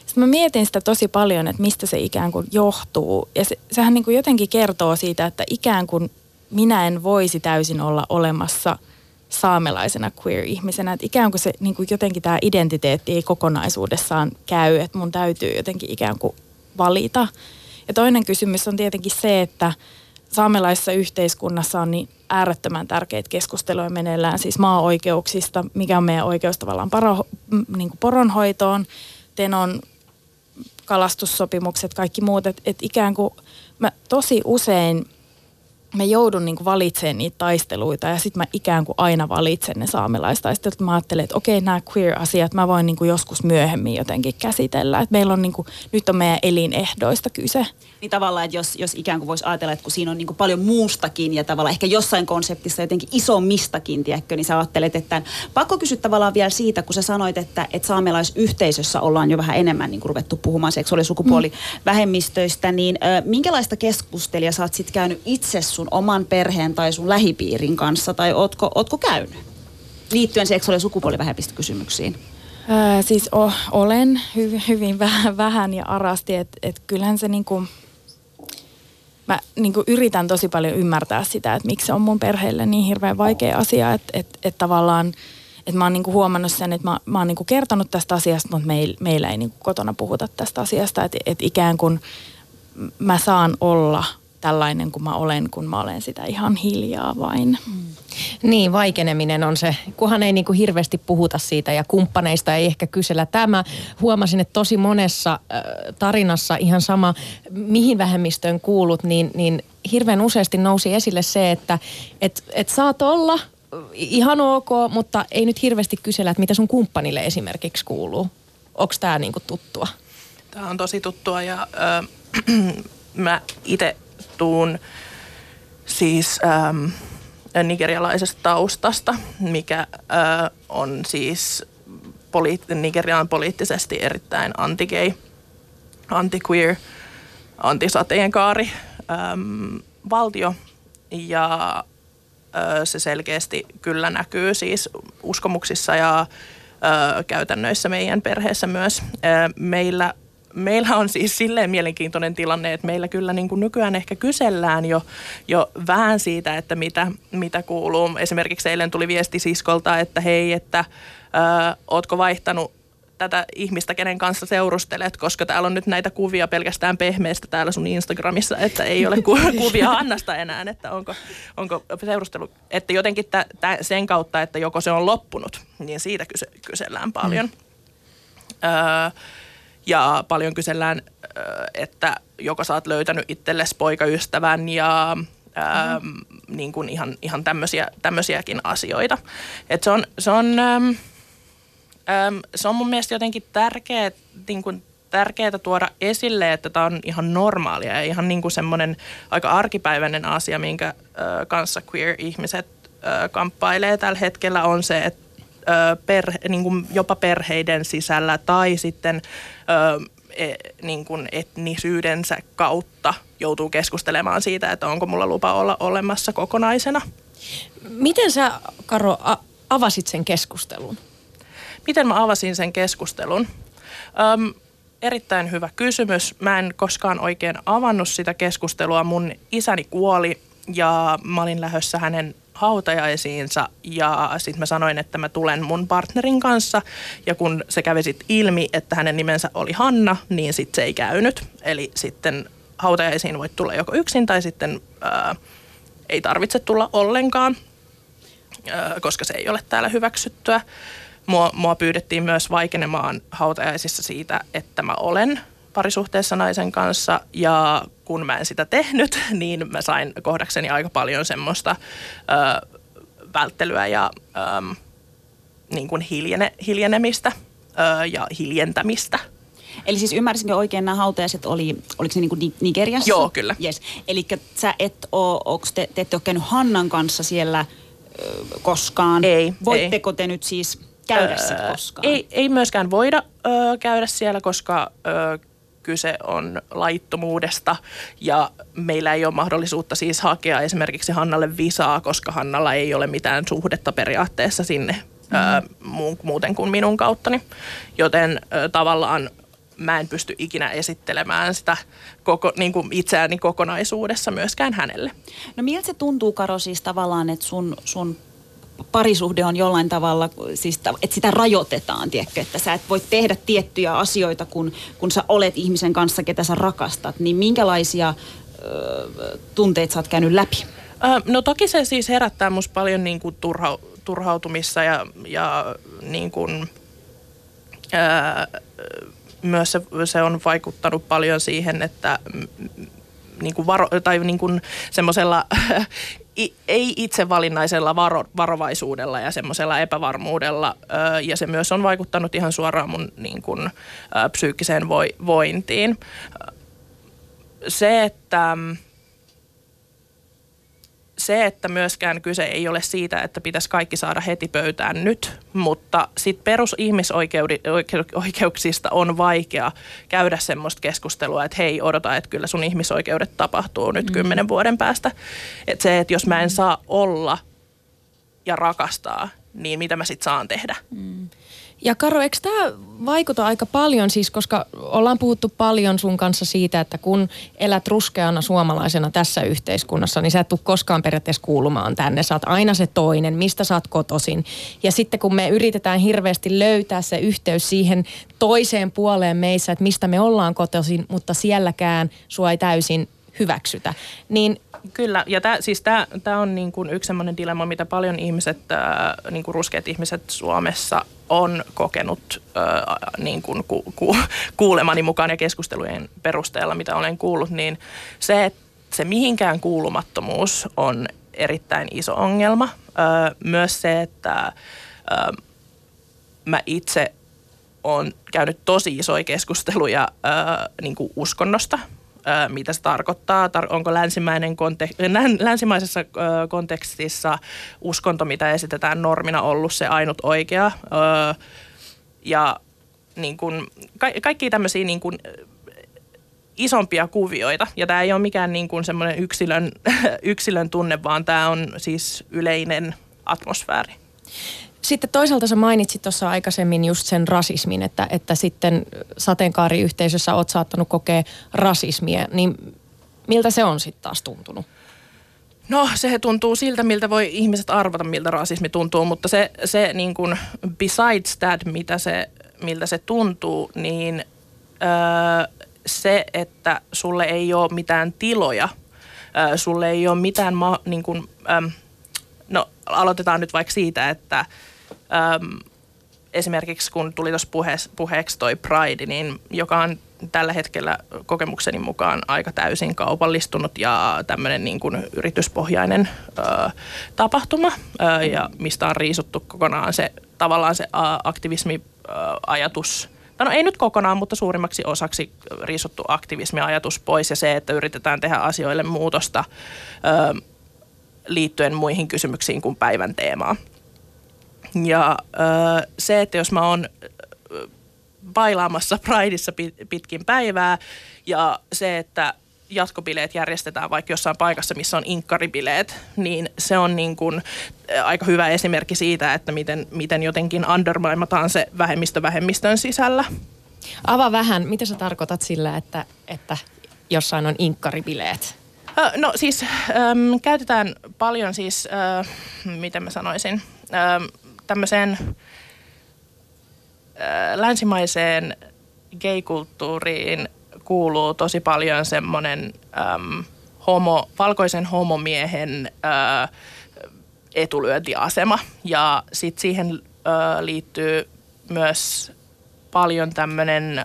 Sitten mä mietin sitä tosi paljon, että mistä se ikään kuin johtuu. Ja se, sehän niin kuin jotenkin kertoo siitä, että ikään kuin minä en voisi täysin olla olemassa saamelaisena queer-ihmisenä. Että ikään kuin se niin kuin jotenkin tämä identiteetti ei kokonaisuudessaan käy, että mun täytyy jotenkin ikään kuin valita. Ja toinen kysymys on tietenkin se, että saamelaisessa yhteiskunnassa on niin äärettömän tärkeitä keskusteluja meneillään siis maa-oikeuksista, mikä on meidän oikeus tavallaan paro, niin kuin poronhoitoon, tenon kalastussopimukset, kaikki muut, että et ikään kuin mä tosi usein – mä joudun niin valitsemaan niitä taisteluita ja sitten mä ikään kuin aina valitsen ne saamelaistaistelut. Mä ajattelen, että okei, nämä queer-asiat mä voin niin joskus myöhemmin jotenkin käsitellä. Että meillä on niin kuin, nyt on meidän elinehdoista kyse. Niin tavallaan, että jos, jos ikään kuin voisi ajatella, että kun siinä on niin paljon muustakin ja tavallaan ehkä jossain konseptissa jotenkin isommistakin, tiedätkö, niin sä ajattelet, että pakko kysyä tavallaan vielä siitä, kun sä sanoit, että, että saamelaisyhteisössä ollaan jo vähän enemmän niin ruvettu puhumaan seksuaali- ja sukupuolivähemmistöistä, niin ö, minkälaista keskustelua sä oot sitten käynyt itse sun oman perheen tai sun lähipiirin kanssa, tai ootko, ootko käynyt liittyen seksuaali- ja sukupuolivähemmistökysymyksiin? Öö, siis o, olen hy, hyvin vähän, vähän ja arasti, että et kyllähän se niinku, mä niinku yritän tosi paljon ymmärtää sitä, että miksi se on mun perheelle niin hirveän vaikea asia, että et, et tavallaan että mä oon niinku huomannut sen, että mä, mä oon niinku kertonut tästä asiasta, mutta meil, meillä ei niinku kotona puhuta tästä asiasta, että et ikään kuin mä saan olla tällainen kuin mä olen, kun mä olen sitä ihan hiljaa vain. Mm. Niin, vaikeneminen on se, kunhan ei niin kuin hirveästi puhuta siitä ja kumppaneista ei ehkä kysellä. Tämä huomasin, että tosi monessa äh, tarinassa ihan sama, mihin vähemmistöön kuulut, niin, niin hirveän useasti nousi esille se, että et, et saat olla ihan ok, mutta ei nyt hirveästi kysellä, että mitä sun kumppanille esimerkiksi kuuluu. Onko tämä niinku tuttua? Tämä on tosi tuttua ja äh, mä itse tuun siis ähm, nigerialaisesta taustasta, mikä äh, on siis poliitt- Nigeria on poliittisesti erittäin anti-gay, anti-queer, antisateenkaari ähm, valtio ja äh, se selkeästi kyllä näkyy siis uskomuksissa ja äh, käytännöissä meidän perheessä myös. Äh, meillä meillä on siis silleen mielenkiintoinen tilanne, että meillä kyllä niin kuin nykyään ehkä kysellään jo, jo vähän siitä, että mitä, mitä kuuluu. Esimerkiksi eilen tuli viesti siskolta, että hei, että ö, ootko vaihtanut tätä ihmistä, kenen kanssa seurustelet, koska täällä on nyt näitä kuvia pelkästään pehmeästä täällä sun Instagramissa, että ei ole ku- kuvia Annasta enää, että onko, onko seurustelu, että jotenkin tä, tä, sen kautta, että joko se on loppunut, niin siitä kyse, kysellään paljon. Mm. Öö, ja paljon kysellään, että joko sä oot löytänyt itsellesi poikaystävän ja ää, mm-hmm. niin kuin ihan, ihan tämmöisiä, tämmöisiäkin asioita. Et se on, se on, äm, äm, se on mun mielestä jotenkin tärkeä, niin kuin tärkeää tuoda esille, että tämä on ihan normaalia ja ihan niin kuin semmoinen aika arkipäiväinen asia, minkä äh, kanssa queer-ihmiset äh, kamppailee tällä hetkellä on se, että perhe, niin kuin jopa perheiden sisällä tai sitten e, niin kuin etnisyydensä kautta joutuu keskustelemaan siitä, että onko mulla lupa olla olemassa kokonaisena. Miten sä, Karo, a- avasit sen keskustelun? Miten mä avasin sen keskustelun? Öm, erittäin hyvä kysymys. Mä en koskaan oikein avannut sitä keskustelua. Mun isäni kuoli ja mä olin lähdössä hänen hautajaisiinsa ja sitten mä sanoin, että mä tulen mun partnerin kanssa ja kun se kävi sitten ilmi, että hänen nimensä oli Hanna, niin sitten se ei käynyt. Eli sitten hautajaisiin voit tulla joko yksin tai sitten ää, ei tarvitse tulla ollenkaan, ää, koska se ei ole täällä hyväksyttyä. Mua, mua pyydettiin myös vaikenemaan hautajaisissa siitä, että mä olen parisuhteessa naisen kanssa ja kun mä en sitä tehnyt, niin mä sain kohdakseni aika paljon semmoista ö, välttelyä ja ö, niin kuin hiljene, hiljenemistä ö, ja hiljentämistä. Eli siis ymmärsinkö oikein, nämä hautajaiset oli, oliko se niinku Ni- Nigeriassa? Joo, kyllä. Yes. Eli sä et oo, te, te ette ole käynyt Hannan kanssa siellä ö, koskaan? Ei, Voitteko te nyt siis käydä sit koskaan? Ei, ei myöskään voida ö, käydä siellä, koska ö, kyse on laittomuudesta ja meillä ei ole mahdollisuutta siis hakea esimerkiksi Hannalle visaa, koska Hannalla ei ole mitään suhdetta periaatteessa sinne mm-hmm. muuten kuin minun kauttani. Joten tavallaan mä en pysty ikinä esittelemään sitä koko, niin kuin itseäni kokonaisuudessa myöskään hänelle. No miltä se tuntuu, Karo, siis tavallaan, että sun, sun parisuhde on jollain tavalla, siis, että sitä rajoitetaan, tiedätkö, että sä et voi tehdä tiettyjä asioita, kun, kun sä olet ihmisen kanssa, ketä sä rakastat, niin minkälaisia ö, tunteita sä oot käynyt läpi? Ö, no toki se siis herättää musta paljon niin kuin turha, turhautumissa ja, ja niin kuin, ö, myös se, se on vaikuttanut paljon siihen, että niin kuin varo, tai niin kuin semmoisella ei itsevalinnaisella varo, varovaisuudella ja semmoisella epävarmuudella. Ja se myös on vaikuttanut ihan suoraan mun niin kuin, psyykkiseen vointiin. Se, että se, että myöskään kyse ei ole siitä, että pitäisi kaikki saada heti pöytään nyt, mutta sitten perusihmisoikeuksista on vaikea käydä semmoista keskustelua, että hei, odota, että kyllä sun ihmisoikeudet tapahtuu nyt mm. kymmenen vuoden päästä. Että se, että jos mä en saa olla ja rakastaa, niin mitä mä sitten saan tehdä. Mm. Ja Karo, eikö tämä vaikuta aika paljon siis, koska ollaan puhuttu paljon sun kanssa siitä, että kun elät ruskeana suomalaisena tässä yhteiskunnassa, niin sä et tule koskaan periaatteessa kuulumaan tänne. Sä oot aina se toinen, mistä sä oot kotosin. Ja sitten kun me yritetään hirveästi löytää se yhteys siihen toiseen puoleen meissä, että mistä me ollaan kotoisin, mutta sielläkään sua ei täysin hyväksytä, niin Kyllä, ja tää, siis tämä on niin kuin yksi sellainen dilemma, mitä paljon ihmiset, äh, niin kuin ruskeat ihmiset Suomessa on kokenut äh, niin kuin ku, ku, kuulemani mukaan ja keskustelujen perusteella, mitä olen kuullut, niin se, että se mihinkään kuulumattomuus on erittäin iso ongelma. Äh, myös se, että äh, mä itse olen käynyt tosi isoja keskusteluja äh, niin kuin uskonnosta – mitä se tarkoittaa, onko länsimäinen kontek- länsimaisessa kontekstissa uskonto, mitä esitetään normina, ollut se ainut oikea. Ja niin kuin, ka- kaikki tämmöisiä niin kuin, isompia kuvioita. Ja tämä ei ole mikään niin kuin semmoinen yksilön, yksilön tunne, vaan tämä on siis yleinen atmosfääri. Sitten toisaalta sä mainitsit tuossa aikaisemmin just sen rasismin, että, että sitten sateenkaariyhteisössä oot saattanut kokea rasismia, niin miltä se on sitten taas tuntunut? No se tuntuu siltä, miltä voi ihmiset arvata, miltä rasismi tuntuu, mutta se, se niin kuin besides that, mitä se, miltä se tuntuu, niin öö, se, että sulle ei ole mitään tiloja, öö, sulle ei ole mitään, ma, niin kuin, öö, no aloitetaan nyt vaikka siitä, että Öm, esimerkiksi kun tuli tuossa puheeksi, puheeksi toi Pride, niin joka on tällä hetkellä kokemukseni mukaan aika täysin kaupallistunut ja tämmöinen niin kuin yrityspohjainen ö, tapahtuma, ö, ja mistä on riisuttu kokonaan se tavallaan se aktivismi-ajatus no ei nyt kokonaan, mutta suurimmaksi osaksi riisuttu aktivismi-ajatus pois ja se, että yritetään tehdä asioille muutosta ö, liittyen muihin kysymyksiin kuin päivän teemaa. Ja ö, se, että jos mä oon bailaamassa Prideissa pitkin päivää ja se, että jatkobileet järjestetään vaikka jossain paikassa, missä on inkkaribileet, niin se on niin kuin aika hyvä esimerkki siitä, että miten, miten jotenkin undermaimataan se vähemmistö vähemmistön sisällä. Ava vähän, mitä sä tarkoitat sillä, että, että jossain on inkkaribileet? No siis äm, käytetään paljon siis, äh, miten mä sanoisin, ähm, tämmöiseen länsimaiseen gay-kulttuuriin kuuluu tosi paljon semmoinen homo, valkoisen homomiehen äh, etulyöntiasema. Ja sitten siihen äh, liittyy myös paljon tämmöinen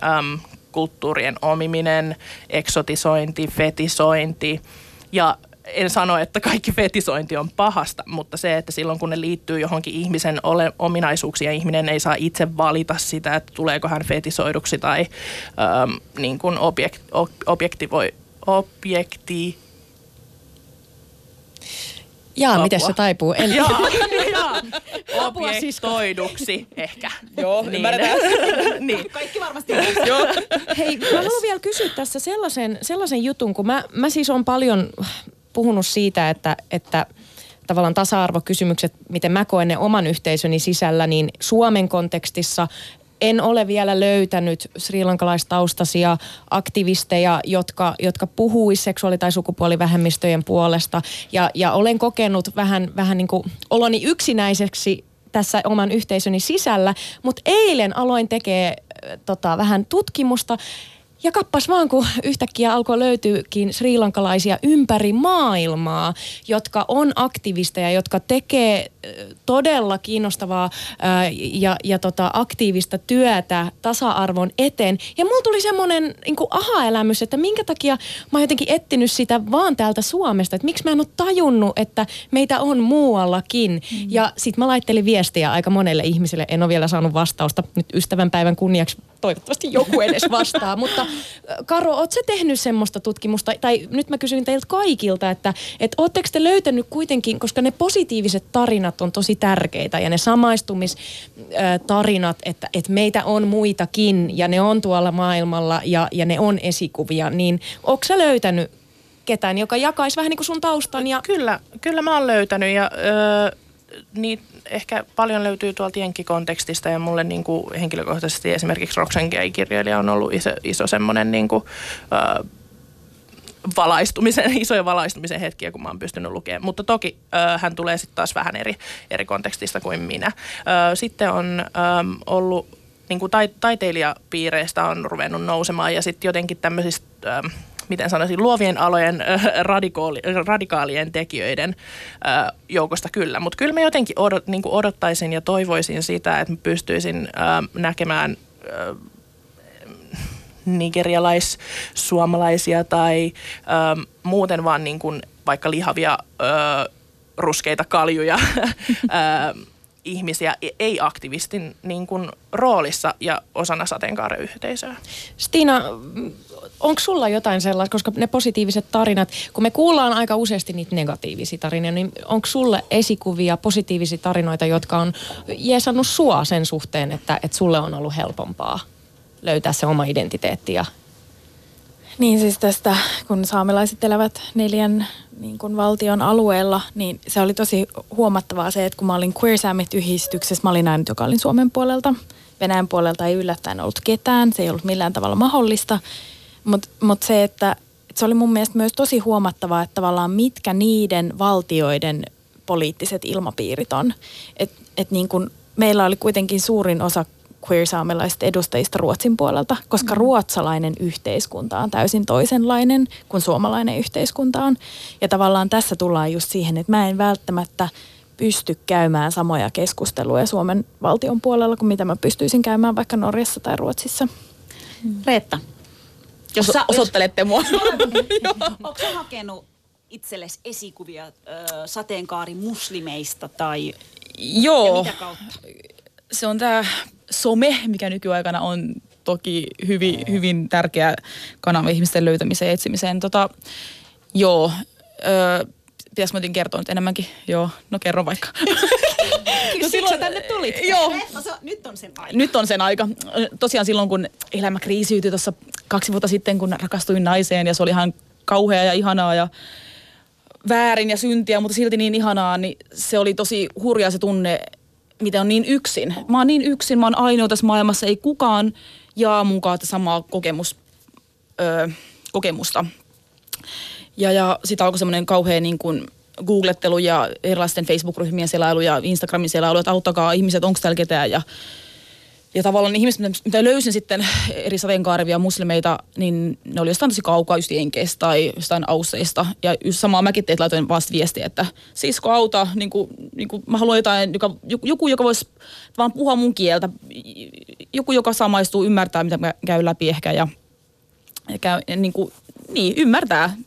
kulttuurien omiminen, eksotisointi, fetisointi. Ja en sano, että kaikki fetisointi on pahasta, mutta se, että silloin kun ne liittyy johonkin ihmisen ole, ominaisuuksiin ja ihminen ei saa itse valita sitä, että tuleeko hän fetisoiduksi tai ähm, niin kuin objekt, ob, objektivoi, objekti, Jaa, Apua. miten se taipuu? Eli, Jaa, jaa. Objektoiduksi ehkä. Joo, niin. ymmärretään. niin. Kaikki varmasti. Joo. Hei, mä haluan vielä kysyä tässä sellaisen, sellaisen jutun, kun mä, mä siis on paljon puhunut siitä, että, että tavallaan tasa-arvokysymykset, miten mä koen ne oman yhteisöni sisällä, niin Suomen kontekstissa en ole vielä löytänyt srilankalaistaustaisia aktivisteja, jotka, jotka puhuis seksuaali- tai sukupuolivähemmistöjen puolesta. Ja, ja olen kokenut vähän, vähän niin kuin oloni yksinäiseksi tässä oman yhteisöni sisällä, mutta eilen aloin tekee tota, vähän tutkimusta ja kappas vaan, kun yhtäkkiä alkoi löytyykin srilankalaisia ympäri maailmaa, jotka on aktivisteja, jotka tekee todella kiinnostavaa ää, ja, ja tota, aktiivista työtä tasa-arvon eteen. Ja mulla tuli semmoinen niin aha-elämys, että minkä takia mä oon jotenkin etsinyt sitä vaan täältä Suomesta, että miksi mä en ole tajunnut, että meitä on muuallakin. Mm. Ja sit mä laittelin viestiä aika monelle ihmiselle, en ole vielä saanut vastausta nyt ystävänpäivän kunniaksi toivottavasti joku edes vastaa. Mutta äh, Karo, oot sä tehnyt semmoista tutkimusta, tai nyt mä kysyn teiltä kaikilta, että et ootteko te löytänyt kuitenkin, koska ne positiiviset tarinat on tosi tärkeitä ja ne samaistumistarinat, että, että meitä on muitakin ja ne on tuolla maailmalla ja, ja ne on esikuvia, niin onko sä löytänyt ketään, joka jakaisi vähän niin kuin sun taustan ja Kyllä, kyllä mä oon löytänyt ja öö, niin ehkä paljon löytyy tuolta jenkkikontekstista ja mulle niin kuin henkilökohtaisesti esimerkiksi Roxanne Gay-kirjailija on ollut iso, iso semmoinen niin kuin, öö, valaistumisen, isoja valaistumisen hetkiä, kun mä oon pystynyt lukemaan. Mutta toki ö, hän tulee sitten taas vähän eri, eri kontekstista kuin minä. Ö, sitten on ö, ollut, niin kuin tai, taiteilijapiireistä on ruvennut nousemaan ja sitten jotenkin tämmöisistä, ö, miten sanoisin, luovien alojen radikaalien tekijöiden joukosta kyllä. Mutta kyllä mä jotenkin odot, niin odottaisin ja toivoisin sitä, että mä pystyisin näkemään nigerialais-suomalaisia tai ö, muuten vaan niin kuin vaikka lihavia ö, ruskeita kaljuja ö, ihmisiä ei-aktivistin niin kuin roolissa ja osana sateenkaareyhteisöä. Stiina, onko sulla jotain sellaista, koska ne positiiviset tarinat, kun me kuullaan aika useasti niitä negatiivisia tarinoita, niin onko sulle esikuvia, positiivisia tarinoita, jotka on jeesannut sua sen suhteen, että, että sulle on ollut helpompaa löytää se oma identiteetti ja Niin siis tästä, kun saamelaiset elävät neljän niin kuin valtion alueella, niin se oli tosi huomattavaa se, että kun mä olin Queer Summit-yhdistyksessä, mä olin ainut, joka olin Suomen puolelta. Venäjän puolelta ei yllättäen ollut ketään, se ei ollut millään tavalla mahdollista. Mutta mut se, että, että se oli mun mielestä myös tosi huomattavaa, että tavallaan mitkä niiden valtioiden poliittiset ilmapiirit on. Et, et niin kuin meillä oli kuitenkin suurin osa queer-saamelaisista edustajista Ruotsin puolelta, koska ruotsalainen yhteiskunta on täysin toisenlainen kuin suomalainen yhteiskunta on. Ja tavallaan tässä tullaan just siihen, että mä en välttämättä pysty käymään samoja keskusteluja Suomen valtion puolella kuin mitä mä pystyisin käymään vaikka Norjassa tai Ruotsissa. Reetta, Jos Sä- osoittelette mua. onko hakenut itsellesi esikuvia ö, sateenkaarimuslimeista tai ja Joo. mitä kautta? se on tämä some, mikä nykyaikana on toki hyvin, hyvin tärkeä kanava ihmisten löytämiseen ja etsimiseen. Tota, joo, öö, pitäisikö mä kertoa nyt enemmänkin? Joo, no kerro vaikka. No silloin tänne tulit. Joo. Se, nyt on sen aika. Nyt on sen aika. Tosiaan silloin, kun elämä kriisiytyi tuossa kaksi vuotta sitten, kun rakastuin naiseen ja se oli ihan kauhea ja ihanaa ja väärin ja syntiä, mutta silti niin ihanaa, niin se oli tosi hurjaa se tunne, miten on niin yksin. Mä oon niin yksin, mä oon ainoa tässä maailmassa, ei kukaan jaa mukaan samaa kokemus, öö, kokemusta. Ja, ja sitä alkoi semmoinen kauhea niin kuin googlettelu ja erilaisten Facebook-ryhmien selailu ja Instagramin selailu, että auttakaa ihmiset, onko täällä ketään. Ja, ja tavallaan ihmiset, mitä- löysin sitten eri sateenkaarevia muslimeita, niin ne oli jostain tosi kaukaa just Jenkeistä tai jostain Ausseista. Ja just samaa mäkin teet laitoin vasta viestiä, että sisko auta, niin kuin, niin kuin mä haluan jotain, joka, joku- joka voisi vaan puhua mun kieltä. Joku, joka samaistuu, ymmärtää, mitä mä käyn läpi ehkä ja, ja käy, niin, kuin, niin, ymmärtää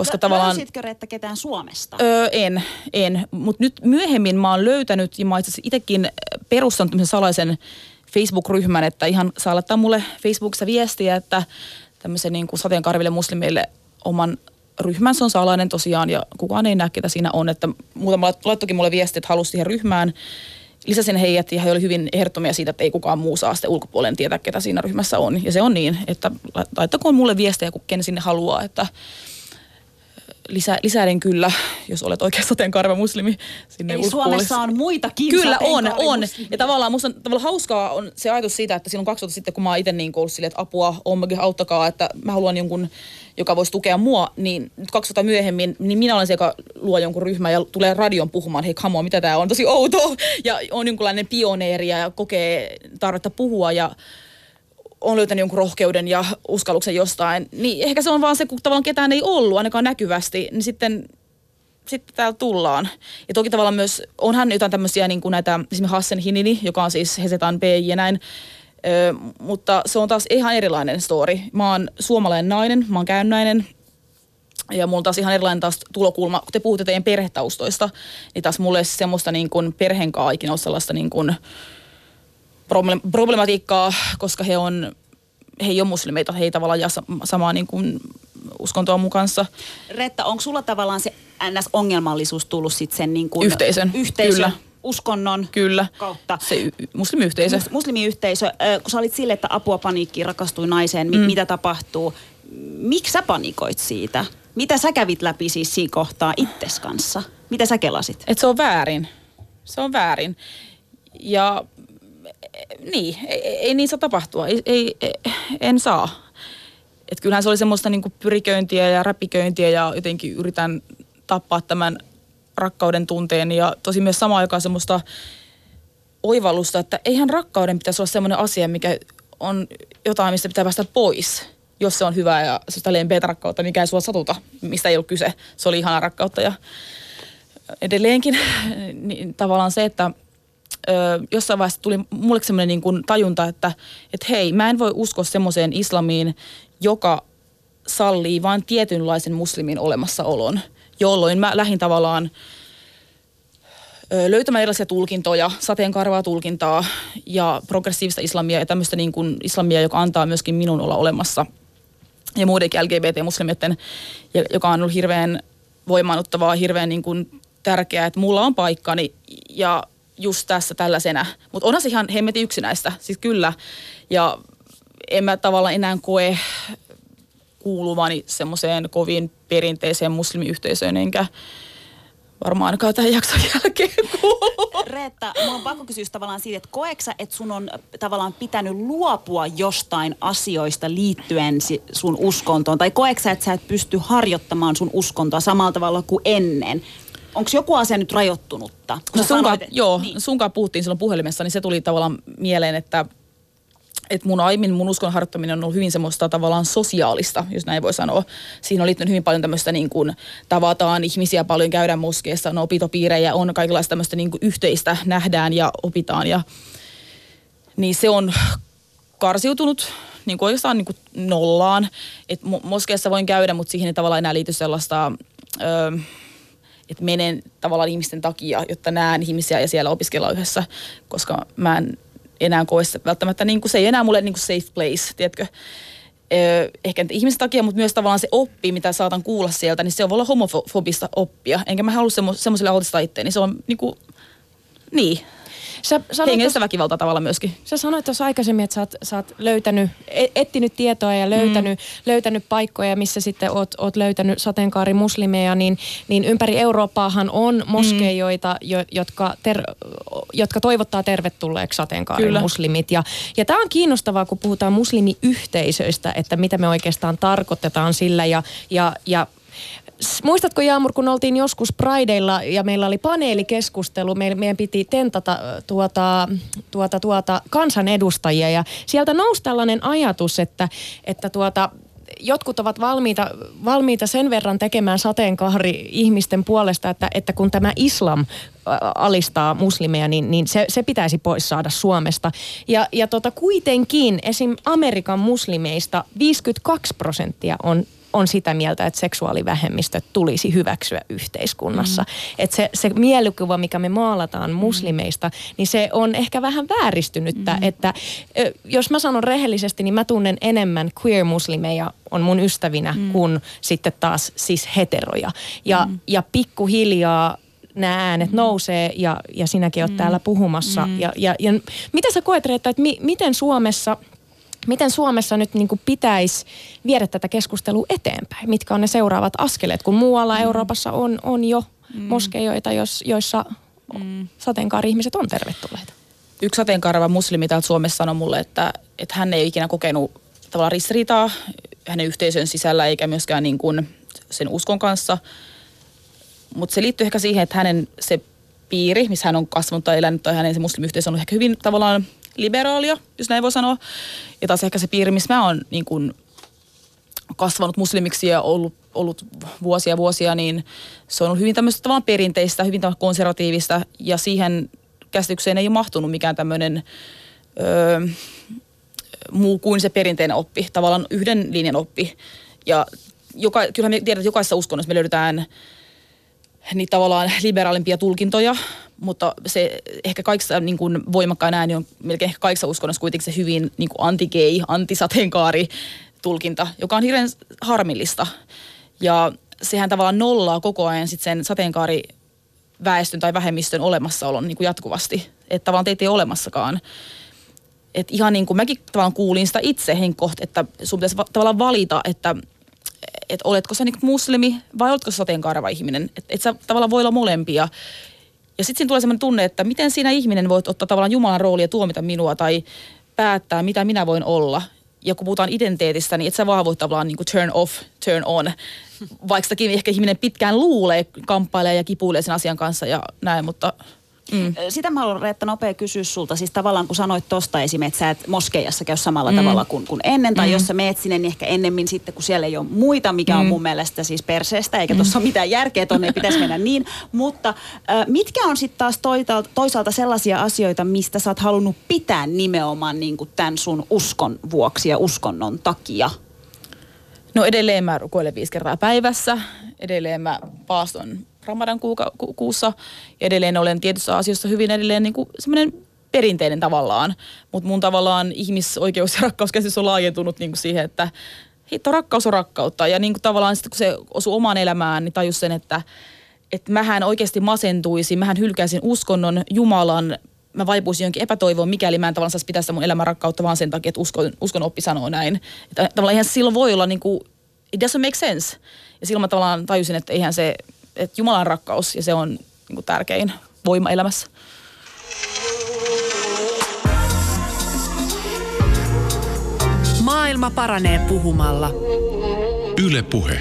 Koska tavallaan... Löysitkö Reetta ketään Suomesta? Öö, en, en. Mutta nyt myöhemmin mä oon löytänyt ja mä itse itsekin perustanut tämmöisen salaisen Facebook-ryhmän, että ihan saa laittaa mulle Facebookissa viestiä, että tämmöisen niin kuin sateenkarville muslimeille oman ryhmän, se on salainen tosiaan ja kukaan ei näe, ketä siinä on. Että muutama laittokin mulle viesti, että halusi siihen ryhmään. Lisäsin heidät ja he olivat hyvin ehdottomia siitä, että ei kukaan muu saa sitten ulkopuolen tietää, ketä siinä ryhmässä on. Ja se on niin, että laittakoon mulle viestejä, kun ken sinne haluaa, että lisä, lisäiden kyllä, jos olet oikein sateenkaariva muslimi sinne Eli Suomessa on muitakin Kyllä on, on. Ja tavallaan musta on tavallaan hauskaa on se ajatus siitä, että silloin 2000 sitten, kun mä itse niin ollut silleen, että apua, ommakin auttakaa, että mä haluan jonkun, joka voisi tukea mua, niin nyt 2000 myöhemmin, niin minä olen se, joka luo jonkun ryhmän ja tulee radion puhumaan, hei on, mitä tää on, tosi outoa. Ja on jonkunlainen pioneeri ja kokee tarvetta puhua. Ja on löytänyt jonkun rohkeuden ja uskalluksen jostain, niin ehkä se on vaan se, kun tavallaan ketään ei ollut ainakaan näkyvästi, niin sitten sitten täällä tullaan. Ja toki tavallaan myös, onhan jotain tämmöisiä niin kuin näitä, esimerkiksi Hassen Hinini, joka on siis Hesetan PJ ja näin, Ö, mutta se on taas ihan erilainen story. Mä oon suomalainen nainen, mä oon käynnäinen, ja mulla taas ihan erilainen taas tulokulma. Kun te puhutte teidän perhetaustoista, niin taas mulle semmoista niin kuin perheen ikinä ole sellaista niin kuin problematiikkaa, koska he on, he ei ole muslimeita, he ei tavallaan jaa sa- samaa niin kuin uskontoa mun kanssa. Retta, onko sulla tavallaan se NS-ongelmallisuus tullut sitten sen niin kuin Yhteisön, yhteisön kyllä. uskonnon Kyllä, kautta? se y- muslimiyhteisö. Mus- muslimiyhteisö, ö, kun sä olit sille, että apua paniikkiin, rakastui naiseen, mi- mm. mitä tapahtuu? Miksi sä panikoit siitä? Mitä sä kävit läpi siis siinä kohtaa itses kanssa? Mitä sä kelasit? Että se on väärin. Se on väärin. Ja niin, ei, ei niin saa tapahtua. Ei, ei, en saa. Et kyllähän se oli semmoista niinku pyriköintiä ja räpiköintiä ja jotenkin yritän tappaa tämän rakkauden tunteen ja tosi myös samaan aikaan semmoista oivallusta, että eihän rakkauden pitäisi olla semmoinen asia, mikä on jotain, mistä pitää päästä pois. Jos se on hyvää ja sellaista lempeätä rakkautta, mikä ei sua satuta, mistä ei ollut kyse. Se oli ihana rakkautta ja edelleenkin niin tavallaan se, että ö, jossain vaiheessa tuli mulle semmoinen niin kuin tajunta, että et hei, mä en voi uskoa semmoiseen islamiin, joka sallii vain tietynlaisen muslimin olemassaolon, jolloin mä lähdin tavallaan ö, löytämään erilaisia tulkintoja, sateenkarvaa tulkintaa ja progressiivista islamia ja tämmöistä niin kuin islamia, joka antaa myöskin minun olla olemassa. Ja muidenkin LGBT-muslimien, joka on ollut hirveän voimaannuttavaa, hirveän niin kuin tärkeää, että mulla on paikkani ja just tässä tällaisena. Mutta onhan se ihan hemmetin yksinäistä, siis kyllä. Ja en mä tavallaan enää koe kuuluvani semmoiseen kovin perinteiseen muslimiyhteisöön, enkä varmaan ainakaan tämän jakson jälkeen. Reetta, mulla on pakko kysyä tavallaan siitä, että koeksä, että sun on tavallaan pitänyt luopua jostain asioista liittyen sun uskontoon? Tai koeksä, että sä et pysty harjoittamaan sun uskontoa samalla tavalla kuin ennen? Onko joku asia nyt rajoittunutta? No sunkaan, sanoit, joo, niin. sunkaan puhuttiin silloin puhelimessa, niin se tuli tavallaan mieleen, että että mun aiemmin mun uskon harjoittaminen on ollut hyvin semmoista tavallaan sosiaalista, jos näin voi sanoa. Siinä on liittynyt hyvin paljon tämmöistä niin kuin tavataan ihmisiä paljon, käydään moskeessa, on opitopiirejä, on kaikenlaista tämmöistä niin kuin yhteistä, nähdään ja opitaan. Ja, niin se on karsiutunut niin kuin oikeastaan niin kuin nollaan. Et mo- moskeessa voin käydä, mutta siihen ei tavallaan enää liity sellaista... Öö, että menen tavallaan ihmisten takia, jotta näen ihmisiä ja siellä opiskellaan yhdessä, koska mä en enää koe se välttämättä, niin kuin, se ei enää mulle niin kuin safe place, tiedätkö? Ehkä ihmisten takia, mutta myös tavallaan se oppi, mitä saatan kuulla sieltä, niin se voi olla homofobista oppia. Enkä mä halua semmo- semmoiselle altistaa itseäni. Se on niin kuin, niin, Sä sanoit, hengellistä väkivaltaa tavalla myöskin. Sä sanoit tuossa aikaisemmin, että sä oot, sä oot löytänyt, et- etsinyt tietoa ja löytänyt, mm. löytänyt paikkoja, missä sitten oot, oot löytänyt sateenkaarimuslimeja, niin, niin ympäri Eurooppaahan on moskeijoita, jo, jotka, ter, jotka toivottaa tervetulleeksi sateenkaarimuslimit. Ja, ja tämä on kiinnostavaa, kun puhutaan muslimiyhteisöistä, että mitä me oikeastaan tarkoitetaan sillä ja, ja, ja Muistatko Jaamur, kun oltiin joskus Prideilla ja meillä oli paneelikeskustelu, meidän, piti tentata tuota, tuota, tuota kansanedustajia ja sieltä nousi tällainen ajatus, että, että tuota, jotkut ovat valmiita, valmiita sen verran tekemään sateenkaari ihmisten puolesta, että, että kun tämä islam alistaa muslimeja, niin, niin se, se pitäisi pois saada Suomesta. Ja, ja tota, kuitenkin esim. Amerikan muslimeista 52 prosenttia on on sitä mieltä, että seksuaalivähemmistöt tulisi hyväksyä yhteiskunnassa. Mm. Että se, se mielikuva, mikä me maalataan muslimeista, niin se on ehkä vähän vääristynyttä. Mm. Että jos mä sanon rehellisesti, niin mä tunnen enemmän queer-muslimeja on mun ystävinä mm. kuin sitten taas siis heteroja. Ja, mm. ja pikkuhiljaa nämä äänet mm. nousee ja, ja sinäkin olet mm. täällä puhumassa. Mm. Ja, ja, ja mitä sä koet, Reetta, että mi, miten Suomessa – Miten Suomessa nyt niin kuin pitäisi viedä tätä keskustelua eteenpäin? Mitkä on ne seuraavat askeleet, kun muualla mm. Euroopassa on, on jo mm. moskeijoita, jos, joissa mm. sateenkaari-ihmiset on tervetulleita? Yksi sateenkaarava muslimi täältä Suomessa sanoi mulle, että, että hän ei ikinä kokenut tavallaan ristiriitaa hänen yhteisön sisällä eikä myöskään niin kuin sen uskon kanssa. Mutta se liittyy ehkä siihen, että hänen se piiri, missä hän on kasvanut tai elänyt, tai hänen se muslimiyhteisö on ehkä hyvin tavallaan liberaalia, jos näin voi sanoa. Ja taas ehkä se piiri, missä mä oon niin kuin kasvanut muslimiksi ja ollut, ollut vuosia vuosia, niin se on ollut hyvin tämmöistä tavallaan perinteistä, hyvin konservatiivista ja siihen käsitykseen ei ole mahtunut mikään tämmöinen öö, muu kuin se perinteinen oppi, tavallaan yhden linjan oppi. Ja joka, kyllähän me tiedetään, että jokaisessa uskonnossa me löydetään niitä tavallaan liberaalimpia tulkintoja, mutta se ehkä kaikissa niin kuin voimakkain ääni on melkein kaikissa uskonnoissa kuitenkin se hyvin niin kuin anti-gay, antisateenkaari tulkinta, joka on hirveän harmillista. Ja sehän tavallaan nollaa koko ajan sit sen sateenkaari väestön tai vähemmistön olemassaolon niin kuin jatkuvasti. Että tavallaan teitä ei ole olemassakaan. Et ihan niin kuin mäkin tavallaan kuulin sitä itse henkkoht, että sun pitäisi va- tavallaan valita, että että oletko sä niin muslimi vai oletko sä sateenkaareva ihminen. Että et sä tavallaan voi olla molempia. Ja sitten siinä tulee sellainen tunne, että miten siinä ihminen voit ottaa tavallaan Jumalan roolia tuomita minua tai päättää, mitä minä voin olla. Ja kun puhutaan identiteetistä, niin et sä vaan voi tavallaan niin turn off, turn on. Vaikka ehkä ihminen pitkään luulee, kamppailee ja kipuilee sen asian kanssa ja näin, mutta Mm. Sitä mä haluan Reetta nopea kysyä sulta. Siis tavallaan kun sanoit tosta esimerkiksi, että sä et moskeijassa käy samalla mm. tavalla kuin, kuin ennen. Tai mm. jos sä meet sinne, niin ehkä ennemmin sitten, kun siellä ei ole muita, mikä mm. on mun mielestä siis perseestä. Eikä mm. tuossa ole mitään järkeä, tonne ei pitäisi mennä niin. Mutta äh, mitkä on sitten taas toisaalta, toisaalta sellaisia asioita, mistä sä oot halunnut pitää nimenomaan niin kuin tämän sun uskon vuoksi ja uskonnon takia? No edelleen mä rukoilen viisi kertaa päivässä. Edelleen mä paaston Ramadan kuuka, ku, kuussa. Edelleen olen tietyissä asioissa hyvin edelleen niin semmoinen perinteinen tavallaan. Mutta mun tavallaan ihmisoikeus- ja rakkauskäsitys on laajentunut niin kuin siihen, että hitto, rakkaus on rakkautta. Ja niin kuin tavallaan sitten kun se osui omaan elämään, niin tajus sen, että että mähän oikeasti masentuisin, mähän hylkäisin uskonnon, Jumalan, mä vaipuisin jonkin epätoivoon, mikäli mä en tavallaan saisi pitää sitä mun elämän rakkautta vaan sen takia, että uskon, uskon oppi sanoo näin. Että tavallaan eihän silloin voi olla niin kuin, it doesn't make sense. Ja silloin mä tavallaan tajusin, että eihän se, että Jumalan rakkaus ja se on niin kuin tärkein voima elämässä. Maailma paranee puhumalla. Yle Puhe.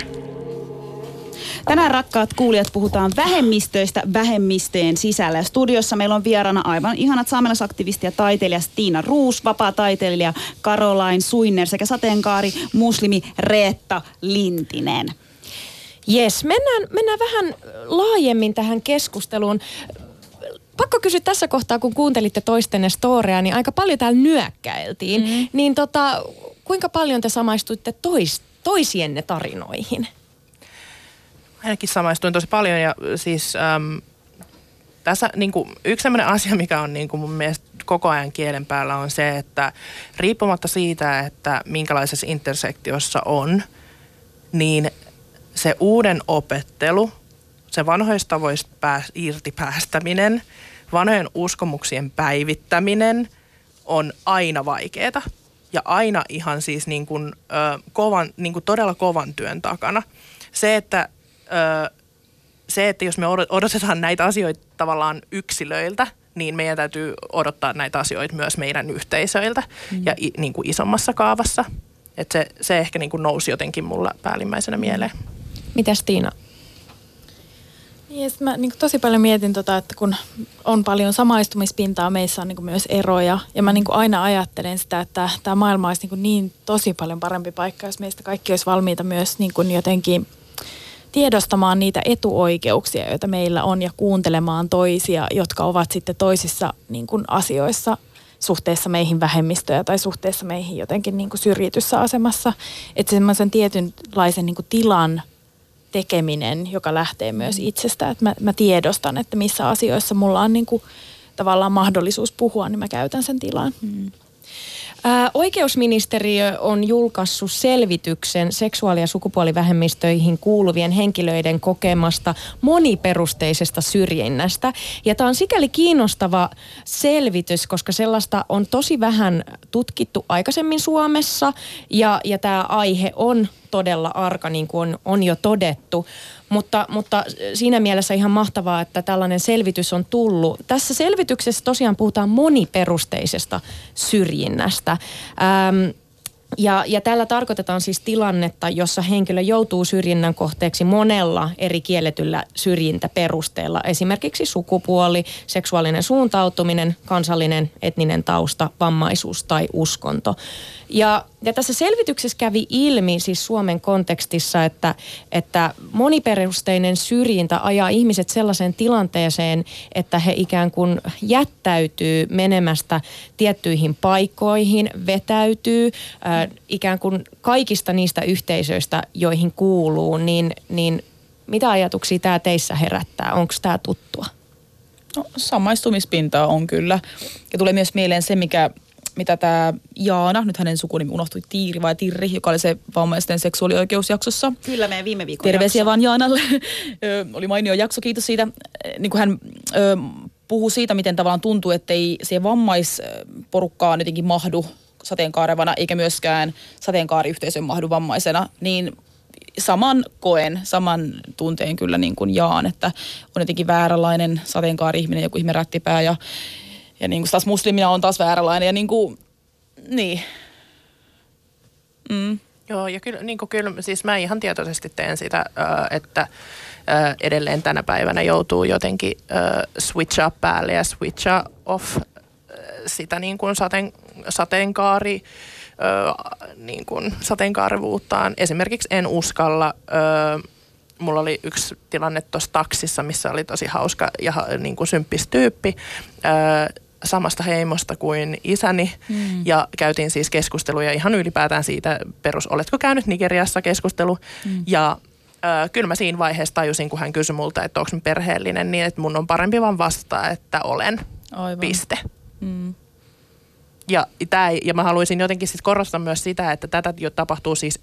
Tänään rakkaat kuulijat puhutaan vähemmistöistä vähemmistöjen sisällä. Studiossa meillä on vieraana aivan ihanat saamelaisaktivisti ja taiteilija Tiina Ruus, vapaa-taiteilija Caroline Suinner sekä sateenkaari muslimi Reetta Lintinen. Yes, mennään, mennään vähän laajemmin tähän keskusteluun. Pakko kysyä tässä kohtaa, kun kuuntelitte toistenne storea, niin aika paljon täällä nyökkäiltiin. Mm-hmm. Niin tota, kuinka paljon te samaistuitte tois, toisienne tarinoihin? Ainakin samaistuin tosi paljon ja siis äm, tässä niin kuin, yksi sellainen asia, mikä on niin kuin mun mielestä koko ajan kielen päällä on se, että riippumatta siitä, että minkälaisessa intersektiossa on, niin se uuden opettelu, se vanhoista tavoista pää, irti päästäminen, vanhojen uskomuksien päivittäminen on aina vaikeaa ja aina ihan siis niin kuin, ö, kovan, niin kuin todella kovan työn takana. Se, että, ö, se, että jos me odotetaan näitä asioita tavallaan yksilöiltä, niin meidän täytyy odottaa näitä asioita myös meidän yhteisöiltä mm. ja i, niin kuin isommassa kaavassa. Et se, se ehkä niin kuin nousi jotenkin mulla päällimmäisenä mieleen. Mitäs Tiina? Niin, mä niin tosi paljon mietin, tota, että kun on paljon samaistumispintaa, meissä on niin myös eroja. Ja mä niin aina ajattelen sitä, että tämä maailma olisi niin, niin tosi paljon parempi paikka, jos meistä kaikki olisi valmiita myös niin jotenkin tiedostamaan niitä etuoikeuksia, joita meillä on ja kuuntelemaan toisia, jotka ovat sitten toisissa niin asioissa suhteessa meihin vähemmistöjä tai suhteessa meihin jotenkin niin kuin syrjityssä asemassa. Että semmoisen tietynlaisen niin kuin tilan tekeminen, joka lähtee myös itsestä. Että mä, mä tiedostan, että missä asioissa mulla on niin kuin tavallaan mahdollisuus puhua, niin mä käytän sen tilan. Mm. Ää, oikeusministeriö on julkaissut selvityksen seksuaali- ja sukupuolivähemmistöihin kuuluvien henkilöiden kokemasta moniperusteisesta syrjinnästä. Ja tämä on sikäli kiinnostava selvitys, koska sellaista on tosi vähän tutkittu aikaisemmin Suomessa ja, ja tämä aihe on todella arka, niin kuin on, on jo todettu. Mutta, mutta siinä mielessä ihan mahtavaa, että tällainen selvitys on tullut. Tässä selvityksessä tosiaan puhutaan moniperusteisesta syrjinnästä. Ähm, ja, ja tällä tarkoitetaan siis tilannetta, jossa henkilö joutuu syrjinnän kohteeksi monella eri kielletyllä syrjintäperusteella. Esimerkiksi sukupuoli, seksuaalinen suuntautuminen, kansallinen etninen tausta, vammaisuus tai uskonto. Ja, ja tässä selvityksessä kävi ilmi siis Suomen kontekstissa, että, että moniperusteinen syrjintä ajaa ihmiset sellaiseen tilanteeseen, että he ikään kuin jättäytyy menemästä tiettyihin paikoihin, vetäytyy äh, ikään kuin kaikista niistä yhteisöistä, joihin kuuluu, niin, niin mitä ajatuksia tämä teissä herättää? Onko tämä tuttua? No, samaistumispintaa on kyllä. Ja tulee myös mieleen se, mikä mitä tämä Jaana, nyt hänen sukunimi unohtui Tiiri vai Tirri, joka oli se vammaisten seksuaalioikeusjaksossa. Kyllä, meidän viime viikon Terveisiä jakso. vaan Jaanalle. oli mainio jakso, kiitos siitä. Niin kuin hän ö, puhuu siitä, miten tavallaan tuntuu, että ei se vammaisporukkaan jotenkin mahdu sateenkaarevana, eikä myöskään sateenkaariyhteisön mahdu vammaisena, niin saman koen, saman tunteen kyllä niin kuin jaan, että on jotenkin vääränlainen sateenkaari-ihminen, joku ihme rättipää ja ja niin kuin taas muslimina on taas vääränlainen ja niin kuin, niin. Mm. Joo, ja kyllä, niin kuin kyllä, siis mä ihan tietoisesti teen sitä, että edelleen tänä päivänä joutuu jotenkin switch up päälle ja switch off sitä niin kuin sateen, sateenkaari, niin kuin sateenkaarivuuttaan. Esimerkiksi en uskalla mulla oli yksi tilanne tuossa taksissa, missä oli tosi hauska ja niin kuin samasta heimosta kuin isäni mm. ja käytiin siis keskusteluja ihan ylipäätään siitä perus, oletko käynyt Nigeriassa keskustelu mm. ja ö, kyllä mä siinä vaiheessa tajusin, kun hän kysyi multa, että onko perheellinen, niin että mun on parempi vaan vastata, että olen, Aivan. piste. Mm. Ja, tää, ja mä haluaisin jotenkin sit korostaa myös sitä, että tätä jo tapahtuu siis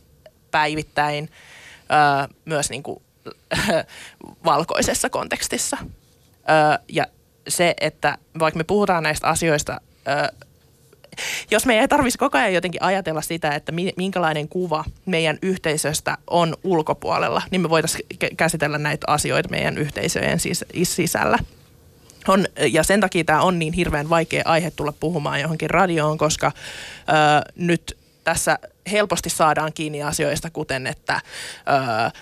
päivittäin ö, myös niin kuin, valkoisessa kontekstissa. Ö, ja se, että vaikka me puhutaan näistä asioista, jos me ei tarvitsisi koko ajan jotenkin ajatella sitä, että minkälainen kuva meidän yhteisöstä on ulkopuolella, niin me voitaisiin käsitellä näitä asioita meidän yhteisöjen sis- sisällä. On, ja sen takia tämä on niin hirveän vaikea aihe tulla puhumaan johonkin radioon, koska ö, nyt tässä helposti saadaan kiinni asioista, kuten että ö,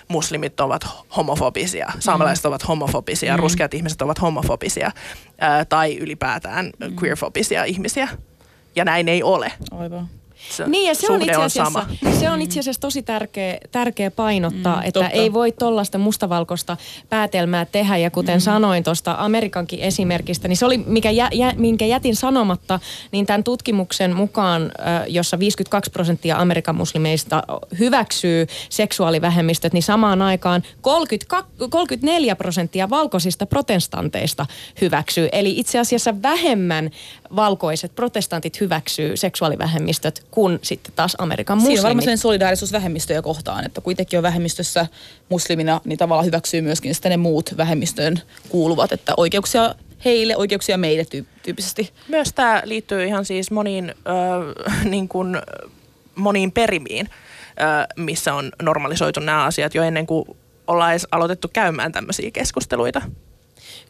muslimit ovat homofobisia, saamelaiset mm. ovat homofobisia, mm. ruskeat ihmiset ovat homofobisia ö, tai ylipäätään mm. queerfobisia ihmisiä. Ja näin ei ole. Aivan niin ja se on, itse asiassa, on sama. se on itse asiassa tosi tärkeä, tärkeä painottaa, mm, että totta. ei voi tuollaista mustavalkoista päätelmää tehdä. Ja kuten mm. sanoin tuosta Amerikankin esimerkistä, niin se oli, mikä jä, jä, minkä jätin sanomatta, niin tämän tutkimuksen mukaan, jossa 52 prosenttia Amerikan muslimeista hyväksyy seksuaalivähemmistöt, niin samaan aikaan 32, 34 prosenttia valkoisista protestanteista hyväksyy. Eli itse asiassa vähemmän valkoiset protestantit hyväksyy seksuaalivähemmistöt kuin sitten taas Amerikan muslimit. Siinä on varmaan solidaarisuus vähemmistöjä kohtaan, että kuitenkin on vähemmistössä muslimina, niin tavallaan hyväksyy myöskin sitten ne muut vähemmistöön kuuluvat, että oikeuksia heille, oikeuksia meille tyyppisesti. Myös tämä liittyy ihan siis moniin, äh, niin kuin, moniin perimiin, äh, missä on normalisoitu nämä asiat jo ennen kuin ollaan edes aloitettu käymään tämmöisiä keskusteluita.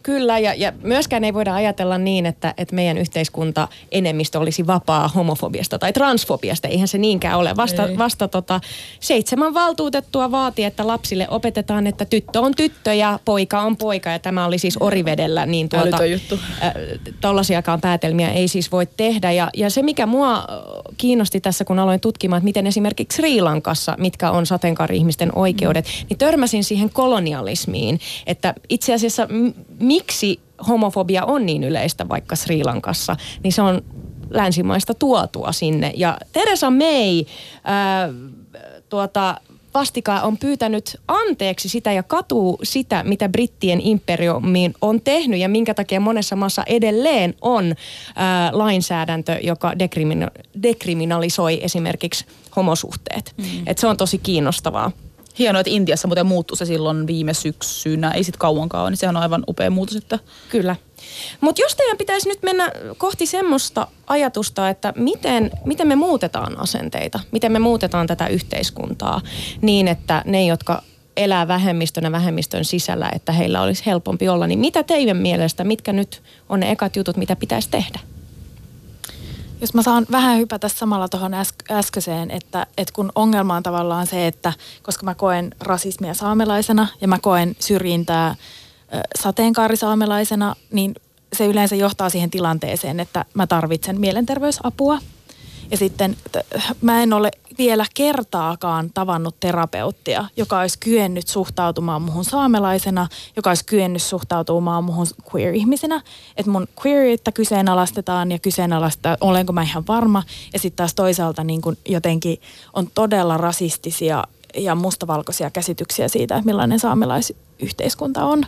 Kyllä, ja, ja myöskään ei voida ajatella niin, että, että meidän yhteiskunta enemmistö olisi vapaa homofobiasta tai transfobiasta. Eihän se niinkään ole. Vasta, ei. vasta tota, seitsemän valtuutettua vaati, että lapsille opetetaan, että tyttö on tyttö ja poika on poika. Ja tämä oli siis Orivedellä, niin tuota. Äh, tollasiakaan päätelmiä ei siis voi tehdä. Ja, ja se, mikä mua kiinnosti tässä, kun aloin tutkimaan, että miten esimerkiksi Sri Lankassa, mitkä on sateenkaari-ihmisten oikeudet, mm. niin törmäsin siihen kolonialismiin. Että itse asiassa... Miksi homofobia on niin yleistä vaikka Sri Lankassa, niin se on länsimaista tuotua sinne. Ja Teresa May ää, tuota, vastikään on pyytänyt anteeksi sitä ja katuu sitä, mitä brittien imperiumiin on tehnyt ja minkä takia monessa maassa edelleen on ää, lainsäädäntö, joka dekrimino- dekriminalisoi esimerkiksi homosuhteet. Mm. Et se on tosi kiinnostavaa. Hienoa, että Intiassa muuten muuttui se silloin viime syksynä, ei sit kauankaan, niin sehän on aivan upea muutos, että Kyllä. Mutta jos teidän pitäisi nyt mennä kohti semmoista ajatusta, että miten, miten me muutetaan asenteita, miten me muutetaan tätä yhteiskuntaa niin, että ne, jotka elää vähemmistönä vähemmistön sisällä, että heillä olisi helpompi olla, niin mitä teidän mielestä, mitkä nyt on ne ekat jutut, mitä pitäisi tehdä? Jos mä saan vähän hypätä samalla tuohon äs- äskeiseen, että, että kun ongelma on tavallaan se, että koska mä koen rasismia saamelaisena ja mä koen syrjintää ö, sateenkaarisaamelaisena, niin se yleensä johtaa siihen tilanteeseen, että mä tarvitsen mielenterveysapua. Ja sitten t- mä en ole vielä kertaakaan tavannut terapeuttia, joka olisi kyennyt suhtautumaan muhun saamelaisena, joka olisi kyennyt suhtautumaan muhun queer-ihmisenä. Että mun queeriyttä kyseenalaistetaan ja kyseenalaistetaan, olenko mä ihan varma. Ja sitten taas toisaalta niin kun jotenkin on todella rasistisia ja mustavalkoisia käsityksiä siitä, että millainen saamelaisyhteiskunta on.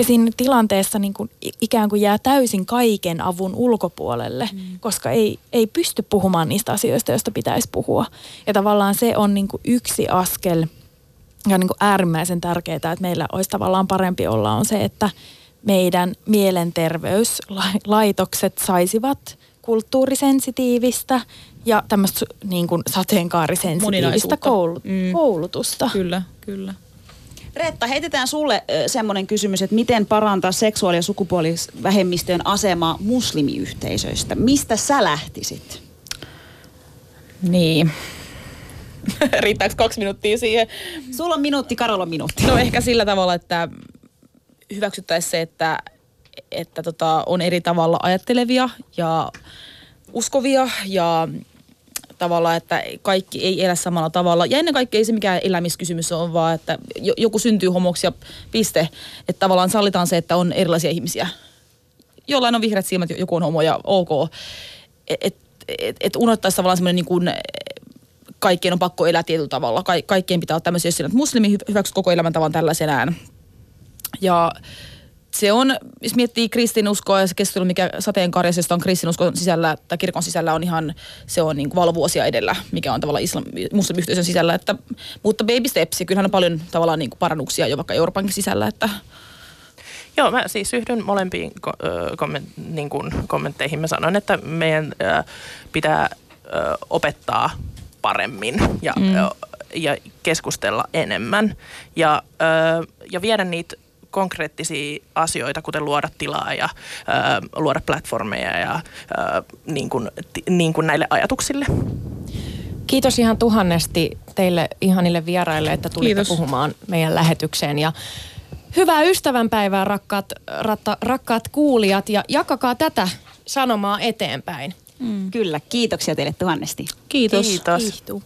Ja siinä tilanteessa niin kuin ikään kuin jää täysin kaiken avun ulkopuolelle, mm. koska ei, ei pysty puhumaan niistä asioista, joista pitäisi puhua. Ja tavallaan se on niin kuin yksi askel ja niin kuin äärimmäisen tärkeää, että meillä olisi tavallaan parempi olla on se, että meidän mielenterveyslaitokset saisivat kulttuurisensitiivistä ja tämmöistä niin kuin sateenkaarisensitiivistä Moninaisuutta. koulut- Mm. koulutusta. kyllä, kyllä. Reetta, heitetään sulle semmoinen kysymys, että miten parantaa seksuaali- ja sukupuolivähemmistöjen asemaa muslimiyhteisöistä? Mistä sä lähtisit? Niin. Riittääkö kaksi minuuttia siihen? Sulla on minuutti, Karolla on minuutti. No ehkä sillä tavalla, että hyväksyttäisiin se, että, että tota, on eri tavalla ajattelevia ja uskovia ja tavalla, että kaikki ei elä samalla tavalla. Ja ennen kaikkea ei se mikään elämiskysymys on, vaan että jo- joku syntyy homoksi ja piste. Että tavallaan sallitaan se, että on erilaisia ihmisiä. Jollain on vihreät silmät, joku on homo ja ok. Että et, et unohtaisi tavallaan semmoinen niin kuin, kaikkien on pakko elää tietyllä tavalla. Ka- kaikkien pitää olla tämmöisiä, jos että muslimi hy- hyväksyy koko elämäntavan tällaisenään. Ja se on, jos miettii kristinuskoa ja se keskustelu, mikä sateenkarjasesta on kristinuskon sisällä tai kirkon sisällä on ihan, se on niin valovuosia edellä, mikä on tavallaan islam, muslimiyhteisön sisällä. Että, mutta baby steps, ja kyllähän on paljon tavallaan niin parannuksia jo vaikka Euroopankin sisällä, että Joo, mä siis yhdyn molempiin komment, niin kuin kommentteihin. Mä sanoin, että meidän pitää opettaa paremmin ja, mm. ja keskustella enemmän ja, ja viedä niitä konkreettisia asioita, kuten luoda tilaa ja ö, luoda platformeja ja ö, niin kuin, niin kuin näille ajatuksille. Kiitos ihan tuhannesti teille ihanille vieraille, että tulitte Kiitos. puhumaan meidän lähetykseen. Ja hyvää ystävänpäivää, rakkaat, ratta, rakkaat kuulijat, ja jakakaa tätä sanomaa eteenpäin. Kyllä, kiitoksia teille tuhannesti. kiitos. Kiitos. Kiitos.